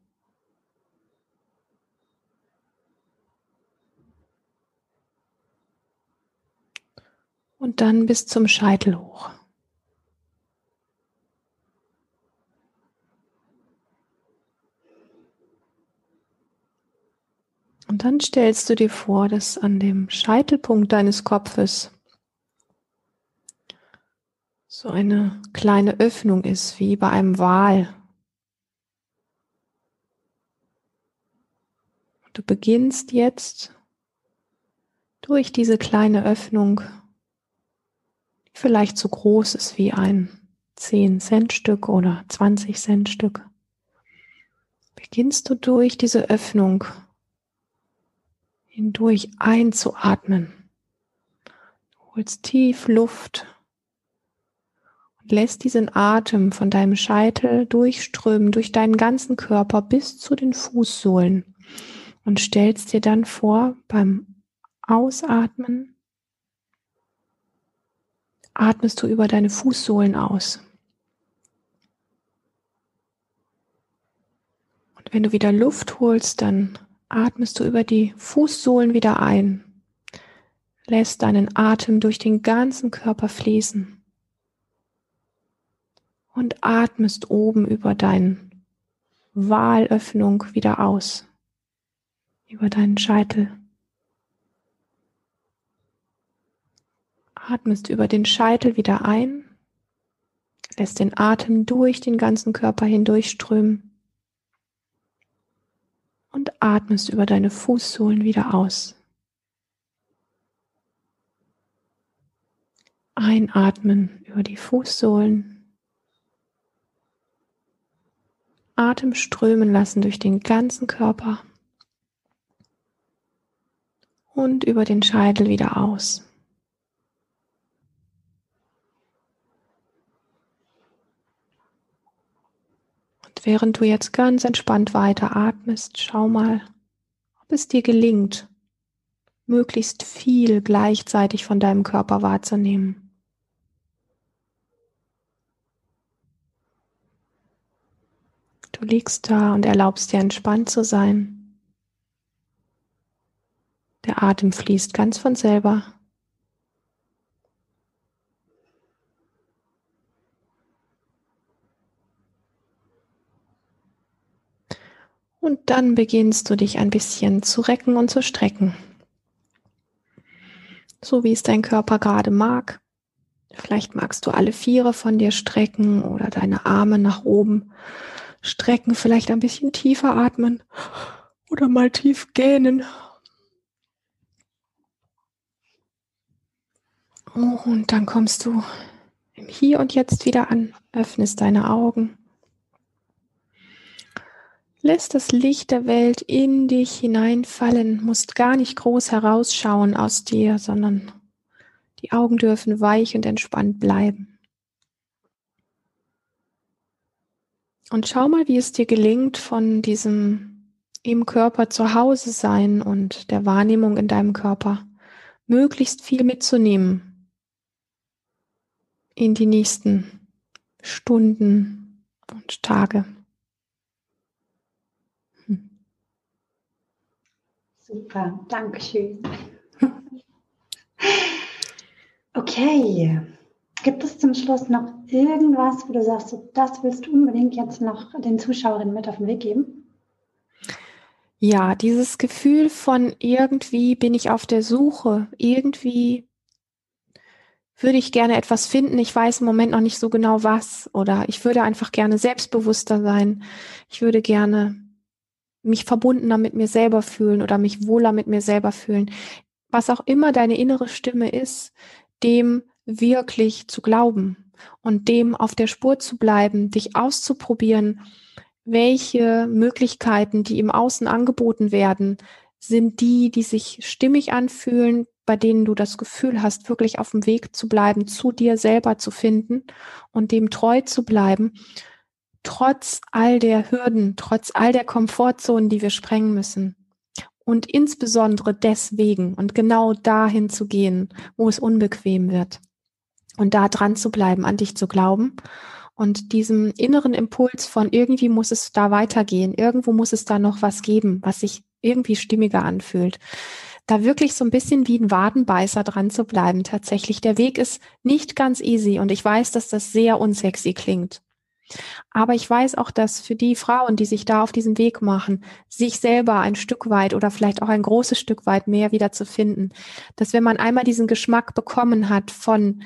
Und dann bis zum Scheitel hoch. Und dann stellst du dir vor, dass an dem Scheitelpunkt deines Kopfes so eine kleine Öffnung ist, wie bei einem Wal. Du beginnst jetzt durch diese kleine Öffnung, vielleicht so groß ist wie ein 10-Cent-Stück oder 20-Cent-Stück, beginnst du durch diese Öffnung hindurch einzuatmen. Du holst tief Luft und lässt diesen Atem von deinem Scheitel durchströmen, durch deinen ganzen Körper bis zu den Fußsohlen und stellst dir dann vor, beim Ausatmen atmest du über deine Fußsohlen aus. Und wenn du wieder Luft holst, dann atmest du über die Fußsohlen wieder ein, lässt deinen Atem durch den ganzen Körper fließen und atmest oben über deine Walöffnung wieder aus, über deinen Scheitel. Atmest über den Scheitel wieder ein, lässt den Atem durch den ganzen Körper hindurchströmen und atmest über deine Fußsohlen wieder aus. Einatmen über die Fußsohlen. Atem strömen lassen durch den ganzen Körper. Und über den Scheitel wieder aus. Während du jetzt ganz entspannt weiter atmest, schau mal, ob es dir gelingt, möglichst viel gleichzeitig von deinem Körper wahrzunehmen. Du liegst da und erlaubst dir entspannt zu sein. Der Atem fließt ganz von selber. Und dann beginnst du dich ein bisschen zu recken und zu strecken. So wie es dein Körper gerade mag. Vielleicht magst du alle Viere von dir strecken oder deine Arme nach oben strecken, vielleicht ein bisschen tiefer atmen oder mal tief gähnen. Und dann kommst du im Hier und Jetzt wieder an, öffnest deine Augen Lässt das Licht der Welt in dich hineinfallen, musst gar nicht groß herausschauen aus dir, sondern die Augen dürfen weich und entspannt bleiben. Und schau mal, wie es dir gelingt, von diesem im Körper zu Hause sein und der Wahrnehmung in deinem Körper möglichst viel mitzunehmen in die nächsten Stunden und Tage. Super, danke schön. Okay, gibt es zum Schluss noch irgendwas, wo du sagst, das willst du unbedingt jetzt noch den Zuschauerinnen mit auf den Weg geben? Ja, dieses Gefühl von irgendwie bin ich auf der Suche, irgendwie würde ich gerne etwas finden, ich weiß im Moment noch nicht so genau was oder ich würde einfach gerne selbstbewusster sein, ich würde gerne mich verbundener mit mir selber fühlen oder mich wohler mit mir selber fühlen. Was auch immer deine innere Stimme ist, dem wirklich zu glauben und dem auf der Spur zu bleiben, dich auszuprobieren, welche Möglichkeiten, die im Außen angeboten werden, sind die, die sich stimmig anfühlen, bei denen du das Gefühl hast, wirklich auf dem Weg zu bleiben, zu dir selber zu finden und dem treu zu bleiben trotz all der Hürden, trotz all der Komfortzonen, die wir sprengen müssen. und insbesondere deswegen und genau dahin zu gehen, wo es unbequem wird und da dran zu bleiben, an dich zu glauben und diesem inneren Impuls von irgendwie muss es da weitergehen, irgendwo muss es da noch was geben, was sich irgendwie stimmiger anfühlt. Da wirklich so ein bisschen wie ein Wadenbeißer dran zu bleiben. Tatsächlich, der Weg ist nicht ganz easy und ich weiß, dass das sehr unsexy klingt. Aber ich weiß auch, dass für die Frauen, die sich da auf diesen Weg machen, sich selber ein Stück weit oder vielleicht auch ein großes Stück weit mehr wieder zu finden, dass wenn man einmal diesen Geschmack bekommen hat von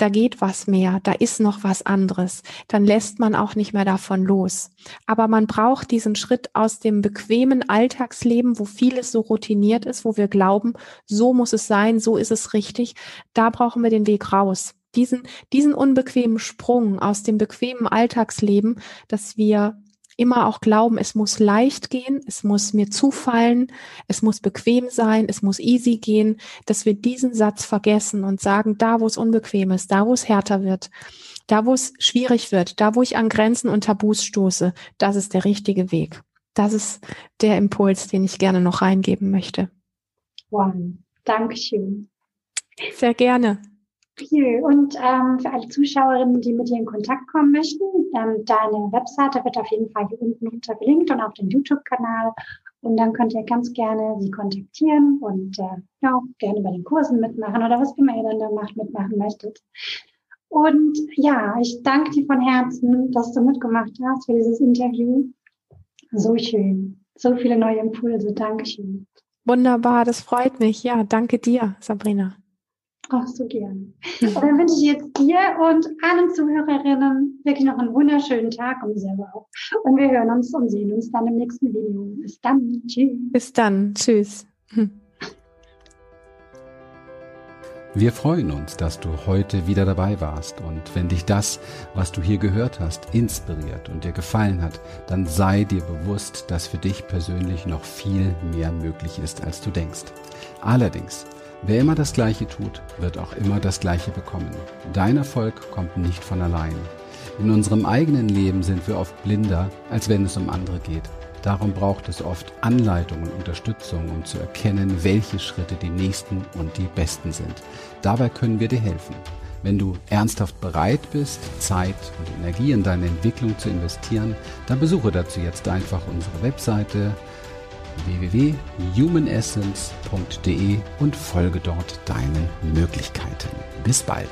da geht was mehr, da ist noch was anderes, dann lässt man auch nicht mehr davon los. Aber man braucht diesen Schritt aus dem bequemen Alltagsleben, wo vieles so routiniert ist, wo wir glauben, so muss es sein, so ist es richtig. Da brauchen wir den Weg raus diesen, diesen unbequemen Sprung aus dem bequemen Alltagsleben, dass wir immer auch glauben, es muss leicht gehen, es muss mir zufallen, es muss bequem sein, es muss easy gehen, dass wir diesen Satz vergessen und sagen, da wo es unbequem ist, da wo es härter wird, da wo es schwierig wird, da wo ich an Grenzen und Tabus stoße, das ist der richtige Weg. Das ist der Impuls, den ich gerne noch reingeben möchte. Wow, Dankeschön. Sehr gerne. Viel. Und ähm, für alle Zuschauerinnen, die mit dir in Kontakt kommen möchten, ähm, deine Webseite wird auf jeden Fall hier unten runter verlinkt und auch den YouTube-Kanal. Und dann könnt ihr ganz gerne sie kontaktieren und äh, ja, gerne bei den Kursen mitmachen oder was immer ihr dann da macht, mitmachen möchtet. Und ja, ich danke dir von Herzen, dass du mitgemacht hast für dieses Interview. So schön. So viele neue Impulse. Dankeschön. Wunderbar, das freut mich. Ja, danke dir, Sabrina. Ach, so gern. Und dann wünsche ich jetzt dir und allen Zuhörerinnen wirklich noch einen wunderschönen Tag und selber auch. Und wir hören uns und sehen uns dann im nächsten Video. Bis dann. Tschüss. Bis dann. Tschüss. Wir freuen uns, dass du heute wieder dabei warst und wenn dich das, was du hier gehört hast, inspiriert und dir gefallen hat, dann sei dir bewusst, dass für dich persönlich noch viel mehr möglich ist, als du denkst. Allerdings Wer immer das Gleiche tut, wird auch immer das Gleiche bekommen. Dein Erfolg kommt nicht von allein. In unserem eigenen Leben sind wir oft blinder, als wenn es um andere geht. Darum braucht es oft Anleitung und Unterstützung, um zu erkennen, welche Schritte die nächsten und die besten sind. Dabei können wir dir helfen. Wenn du ernsthaft bereit bist, Zeit und Energie in deine Entwicklung zu investieren, dann besuche dazu jetzt einfach unsere Webseite www.humanessence.de und folge dort deinen Möglichkeiten. Bis bald.